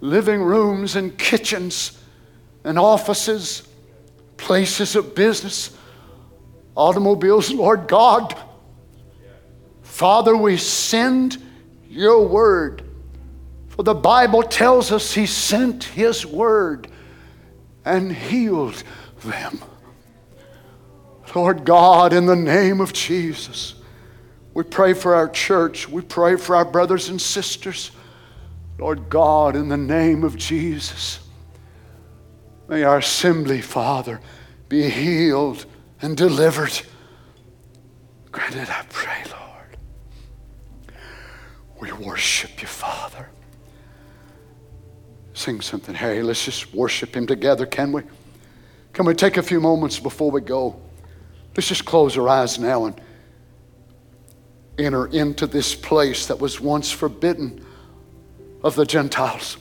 living rooms and kitchens and offices, places of business, automobiles, Lord God. Father, we send your word. For the Bible tells us he sent his word and healed them. Lord God, in the name of Jesus, we pray for our church. We pray for our brothers and sisters. Lord God, in the name of Jesus, may our assembly, Father, be healed and delivered. Granted, I pray, Lord. We worship you, Father. Sing something, Harry. Let's just worship him together, can we? Can we take a few moments before we go? Let's just close our eyes now and enter into this place that was once forbidden of the Gentiles.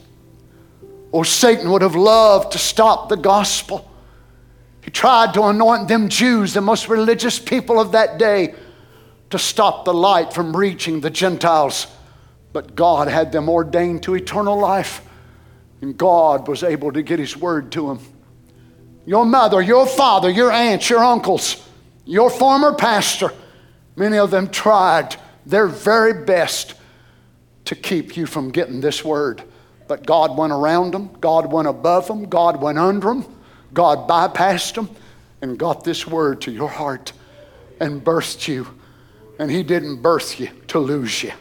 Oh, Satan would have loved to stop the gospel. He tried to anoint them Jews, the most religious people of that day, to stop the light from reaching the Gentiles. But God had them ordained to eternal life, and God was able to get His word to them. Your mother, your father, your aunts, your uncles, your former pastor, many of them tried their very best to keep you from getting this word. But God went around them, God went above them, God went under them, God bypassed them, and got this word to your heart and birthed you. And He didn't birth you to lose you.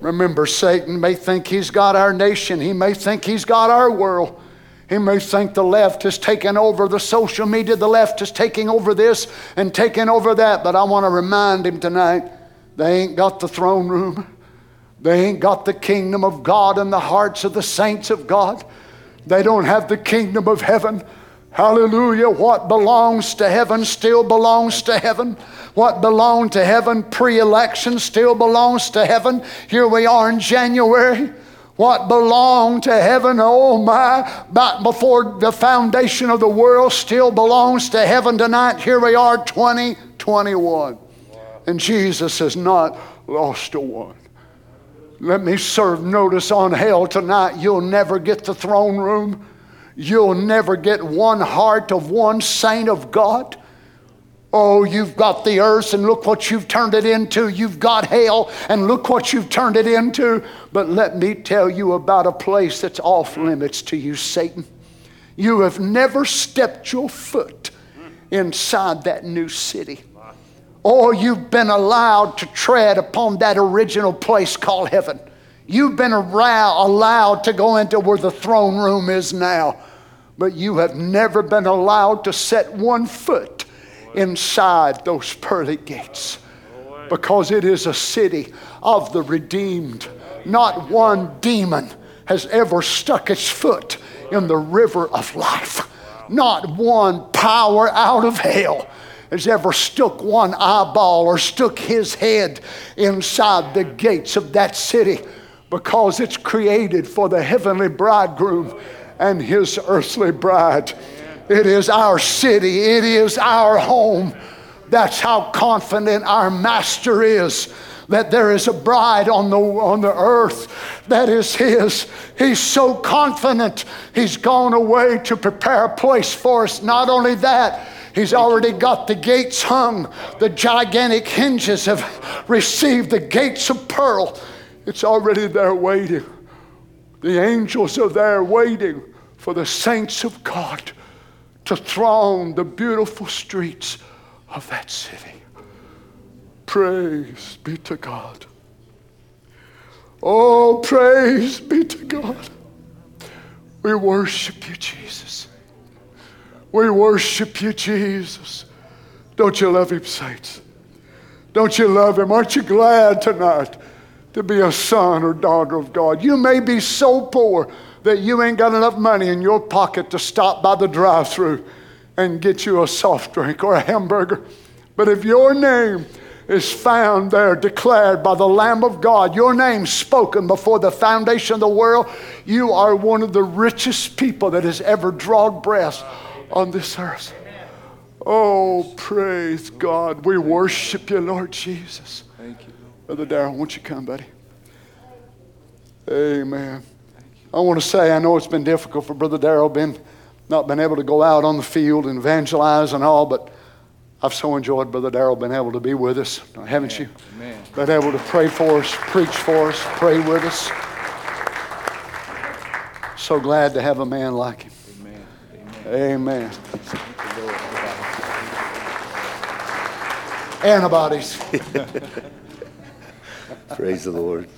Remember, Satan may think he's got our nation, he may think he's got our world. He may think the left has taken over the social media, the left is taking over this and taking over that. But I want to remind him tonight they ain't got the throne room, they ain't got the kingdom of God in the hearts of the saints of God. They don't have the kingdom of heaven. Hallelujah. What belongs to heaven still belongs to heaven. What belonged to heaven pre election still belongs to heaven. Here we are in January. What belonged to heaven, oh my, back before the foundation of the world still belongs to heaven tonight. Here we are, 2021. And Jesus has not lost a one. Let me serve notice on hell tonight. You'll never get the throne room. You'll never get one heart of one saint of God. Oh, you've got the earth, and look what you've turned it into. You've got hell, and look what you've turned it into. But let me tell you about a place that's off limits to you, Satan. You have never stepped your foot inside that new city. Or you've been allowed to tread upon that original place called heaven. You've been allowed to go into where the throne room is now, but you have never been allowed to set one foot inside those pearly gates because it is a city of the redeemed. Not one demon has ever stuck its foot in the river of life. Not one power out of hell has ever stuck one eyeball or stuck his head inside the gates of that city because it's created for the heavenly bridegroom and his earthly bride. It is our city, it is our home. That's how confident our master is that there is a bride on the, on the earth that is his. He's so confident he's gone away to prepare a place for us. Not only that, He's already got the gates hung. The gigantic hinges have received the gates of pearl. It's already there waiting. The angels are there waiting for the saints of God to throng the beautiful streets of that city. Praise be to God. Oh, praise be to God. We worship you, Jesus. We worship you, Jesus. Don't you love him, saints? Don't you love him? Aren't you glad tonight to be a son or daughter of God? You may be so poor that you ain't got enough money in your pocket to stop by the drive through and get you a soft drink or a hamburger. But if your name is found there, declared by the Lamb of God, your name spoken before the foundation of the world, you are one of the richest people that has ever drawn breath on this earth. Oh, praise God. We worship you, Lord Jesus. Thank you. Brother Darrell, won't you come, buddy? Amen. I want to say, I know it's been difficult for Brother Darrell, been not been able to go out on the field and evangelize and all, but I've so enjoyed Brother Darrell being able to be with us, haven't Amen. you? Amen. Been able to pray for us, preach for us, pray with us. So glad to have a man like him. Amen. Amen. Antibodies. Praise the Lord.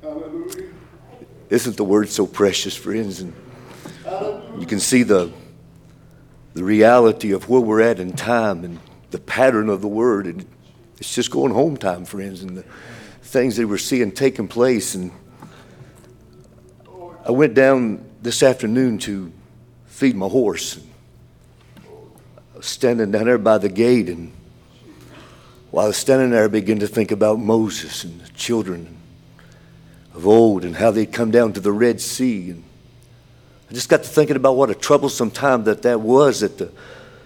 Hallelujah. Isn't the word so precious, friends? And you can see the, the reality of where we're at in time and the pattern of the word. And it's just going home time, friends, and the things that we're seeing taking place. And I went down this afternoon to feed my horse. I was standing down there by the gate, and while I was standing there, I began to think about Moses and the children of old and how they'd come down to the Red Sea. And I just got to thinking about what a troublesome time that that was, that the,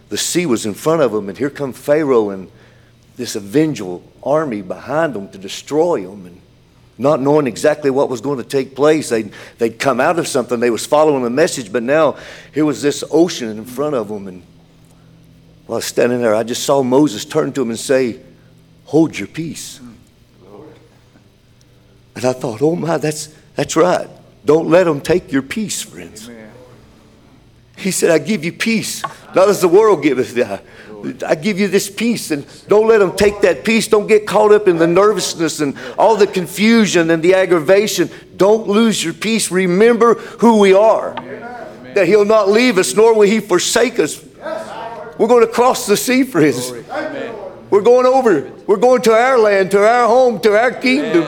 the sea was in front of them, and here come Pharaoh and this avengeful army behind them to destroy them. And not knowing exactly what was going to take place. They'd, they'd come out of something, they was following a message, but now here was this ocean in front of them. And while standing there, I just saw Moses turn to him and say, hold your peace. And I thought, oh my, that's, that's right. Don't let them take your peace, friends. Amen. He said, I give you peace, not as the world giveth thee. I give you this peace, and don't let them take that peace. Don't get caught up in the nervousness and all the confusion and the aggravation. Don't lose your peace. Remember who we are. That He'll not leave us, nor will He forsake us. We're going to cross the sea, friends. We're going over. We're going to our land, to our home, to our kingdom.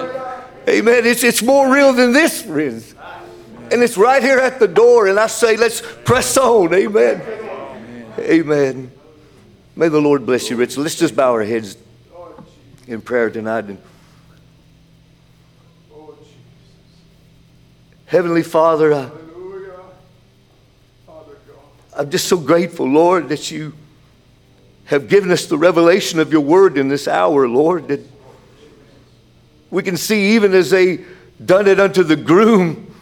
Amen. It's, it's more real than this, friends. And it's right here at the door. And I say, let's press on. Amen. Amen. May the Lord bless you, Richard. Let's just bow our heads in prayer tonight. And Heavenly Father, I, I'm just so grateful, Lord, that you have given us the revelation of your word in this hour, Lord, that we can see even as they done it unto the groom,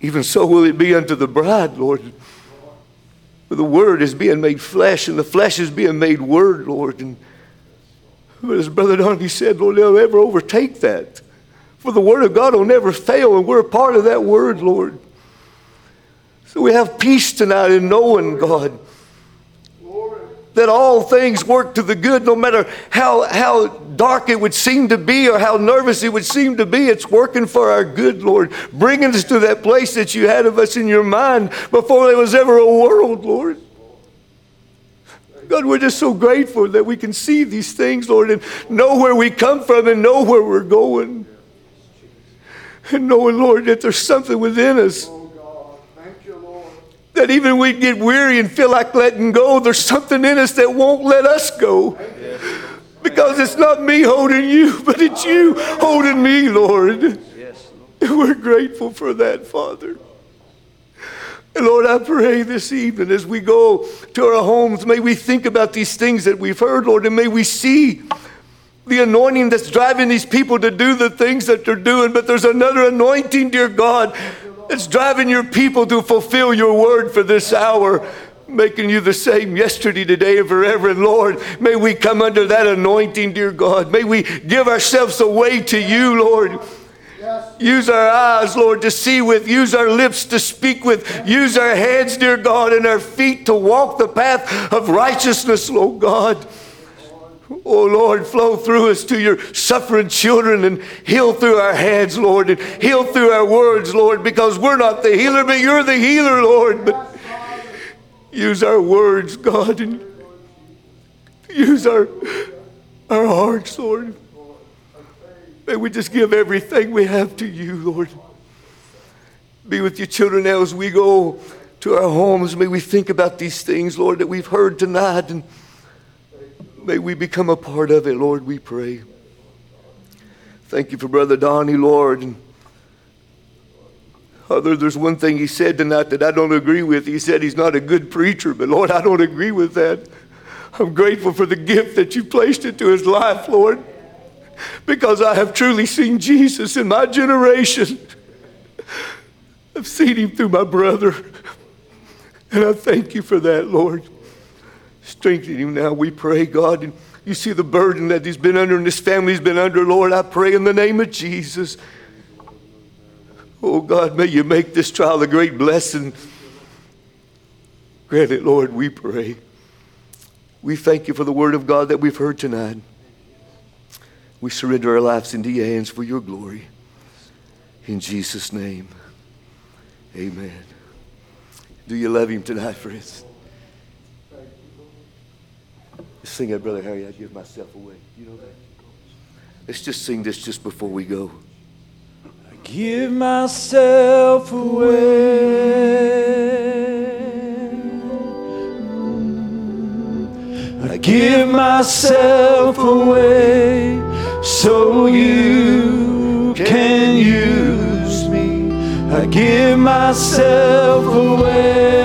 even so will it be unto the bride, Lord. For the word is being made flesh, and the flesh is being made word, Lord. And as Brother Donnie said, Lord, they'll never overtake that. For the word of God will never fail, and we're a part of that word, Lord. So we have peace tonight in knowing, God, that all things work to the good, no matter how, how dark it would seem to be or how nervous it would seem to be. It's working for our good, Lord, bringing us to that place that you had of us in your mind before there was ever a world, Lord. God, we're just so grateful that we can see these things, Lord, and know where we come from and know where we're going. And knowing, Lord, that there's something within us that even we get weary and feel like letting go, there's something in us that won't let us go. Because it's not me holding you, but it's you holding me, Lord. We're grateful for that, Father. And Lord, I pray this evening as we go to our homes, may we think about these things that we've heard, Lord, and may we see the anointing that's driving these people to do the things that they're doing. But there's another anointing, dear God, it's driving your people to fulfill your word for this hour, making you the same yesterday, today, and forever. And Lord, may we come under that anointing, dear God. May we give ourselves away to you, Lord. Use our eyes, Lord, to see with. Use our lips to speak with. Use our hands, dear God, and our feet to walk the path of righteousness, Lord God. Oh Lord, flow through us to your suffering children and heal through our hands, Lord, and heal through our words, Lord, because we're not the healer, but you're the healer, Lord. But use our words, God, and use our, our hearts, Lord. May we just give everything we have to you, Lord. Be with your children now as we go to our homes. May we think about these things, Lord, that we've heard tonight. And May we become a part of it, Lord, we pray. Thank you for Brother Donnie, Lord. Other, there's one thing he said tonight that I don't agree with. He said he's not a good preacher, but Lord, I don't agree with that. I'm grateful for the gift that you placed into his life, Lord, because I have truly seen Jesus in my generation. I've seen him through my brother, and I thank you for that, Lord. Strengthen him now, we pray, God. And you see the burden that he's been under and his family's been under, Lord. I pray in the name of Jesus. Oh, God, may you make this trial a great blessing. Grant it, Lord, we pray. We thank you for the word of God that we've heard tonight. We surrender our lives into your hands for your glory. In Jesus' name, amen. Do you love him tonight, friends? Sing it, Brother Harry, I give myself away. You know that? Let's just sing this just before we go. I give myself away. I give myself away so you can use me. I give myself away.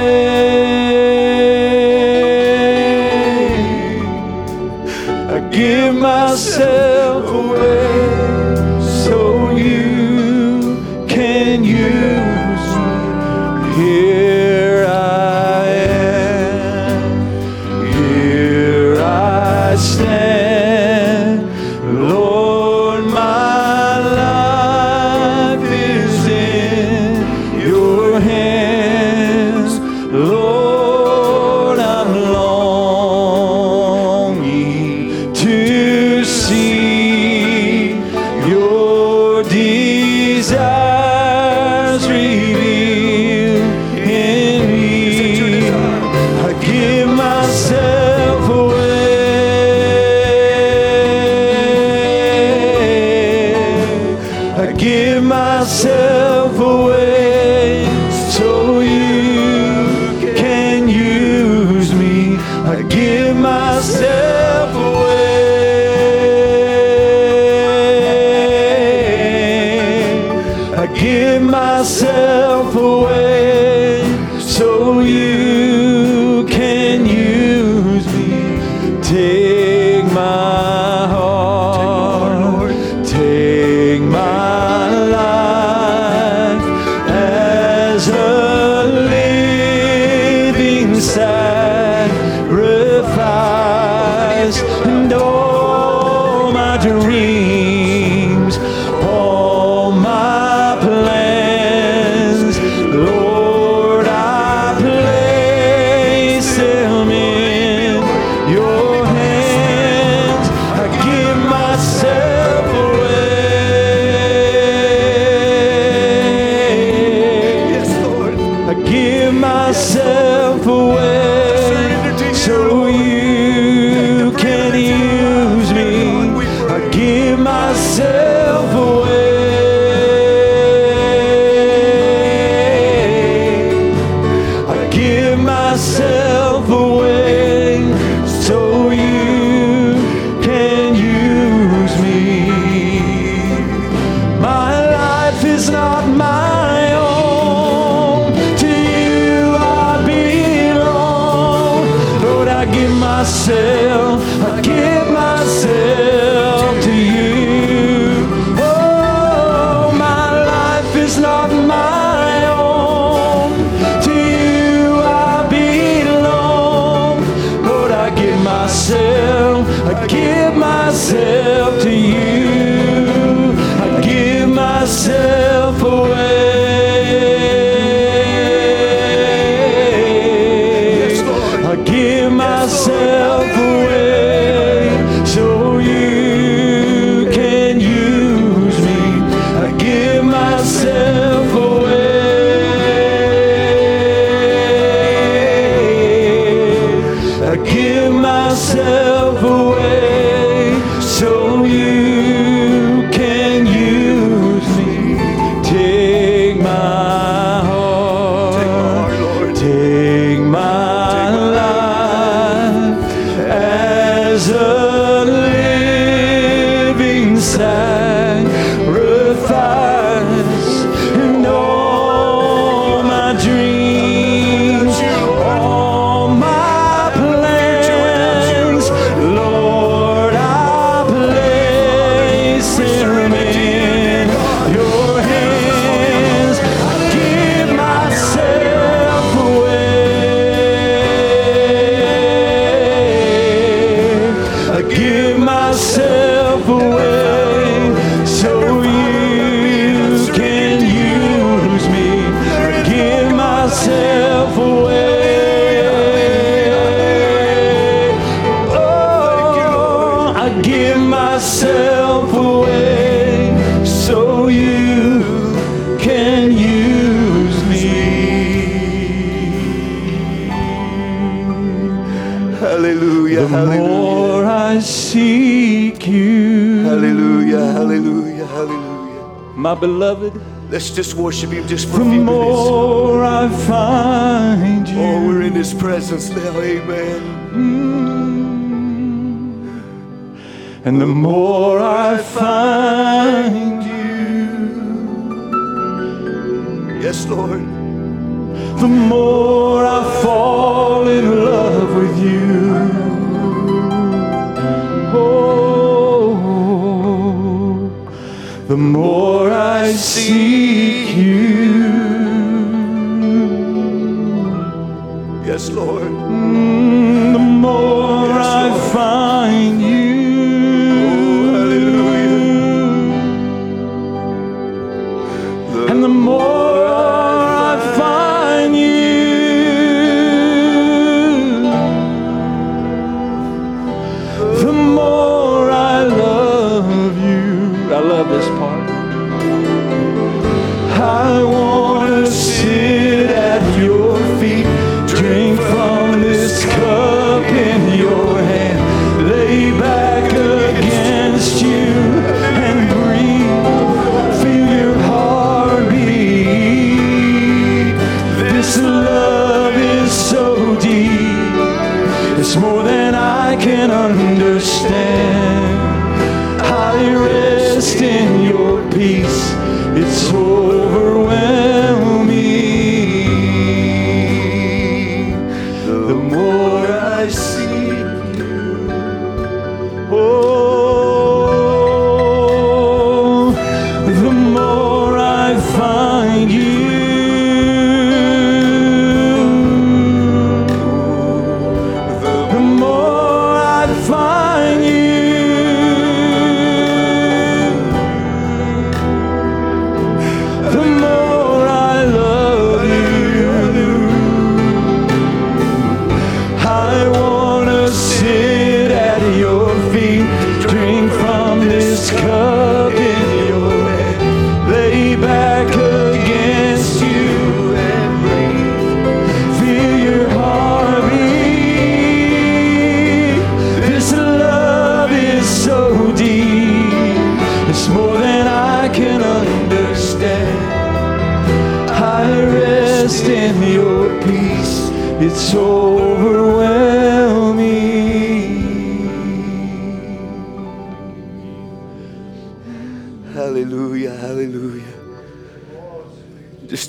Hallelujah, the hallelujah. more I seek you. Hallelujah, hallelujah, hallelujah. My beloved. Let's just worship you, just for a few more. I find you. Oh, we're in His presence now. Amen. Mm. And the more I find you. Yes, Lord. The more I fall in love with you. the more I seek you. Yes, Lord.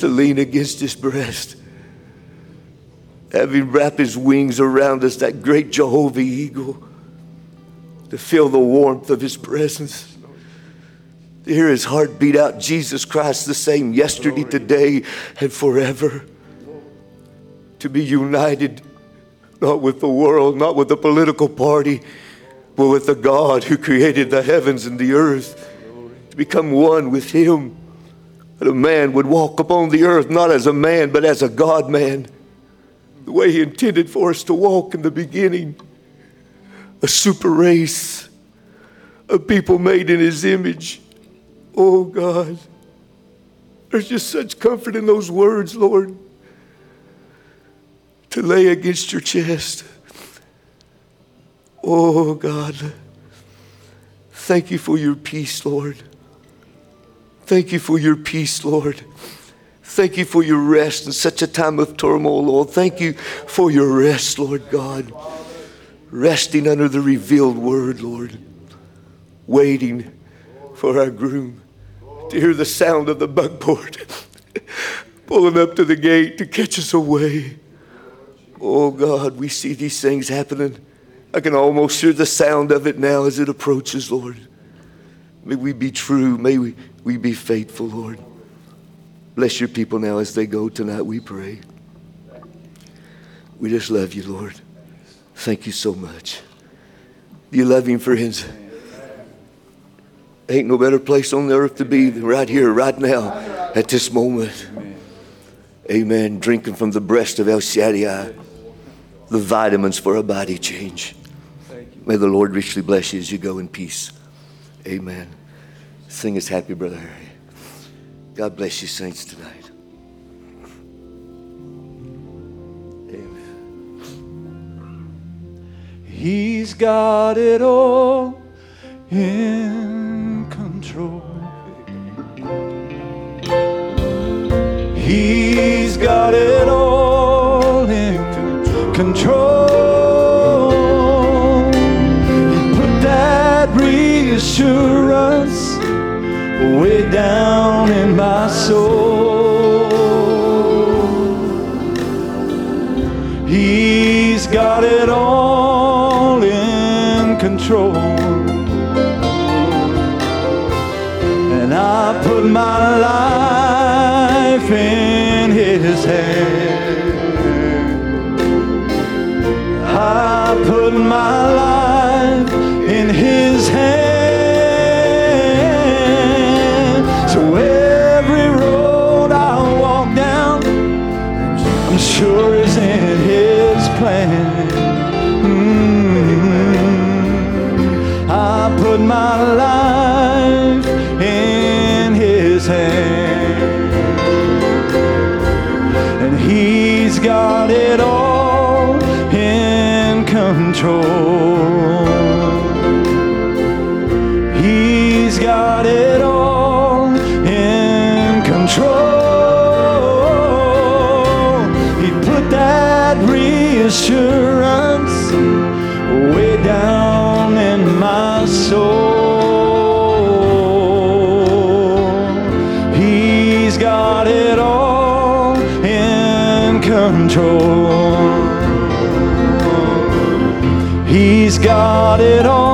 To lean against his breast, having wrapped his wings around us, that great Jehovah eagle, to feel the warmth of his presence. To hear his heart beat out, Jesus Christ the same yesterday, today, and forever. To be united, not with the world, not with the political party, but with the God who created the heavens and the earth. To become one with him. That a man would walk upon the earth not as a man, but as a God man. The way he intended for us to walk in the beginning. A super race a people made in his image. Oh God, there's just such comfort in those words, Lord, to lay against your chest. Oh God, thank you for your peace, Lord. Thank you for your peace, Lord. Thank you for your rest in such a time of turmoil, Lord. Thank you for your rest, Lord God. Resting under the revealed word, Lord. Waiting for our groom to hear the sound of the buckboard pulling up to the gate to catch us away. Oh God, we see these things happening. I can almost hear the sound of it now as it approaches, Lord. May we be true. May we, we be faithful, Lord. Bless your people now as they go tonight, we pray. We just love you, Lord. Thank you so much. You loving friends. Ain't no better place on the earth to be than right here, right now, at this moment. Amen. Drinking from the breast of El Shaddai, the vitamins for a body change. May the Lord richly bless you as you go in peace. Amen. Sing us happy, Brother Harry. God bless you, saints, tonight. He's got it all in control. He's got it all in control. He put that reassurance way down in my soul. He's got it all in control. And I put my life in his hand. I put my life put my life in his hand. And he's got it all in control. It all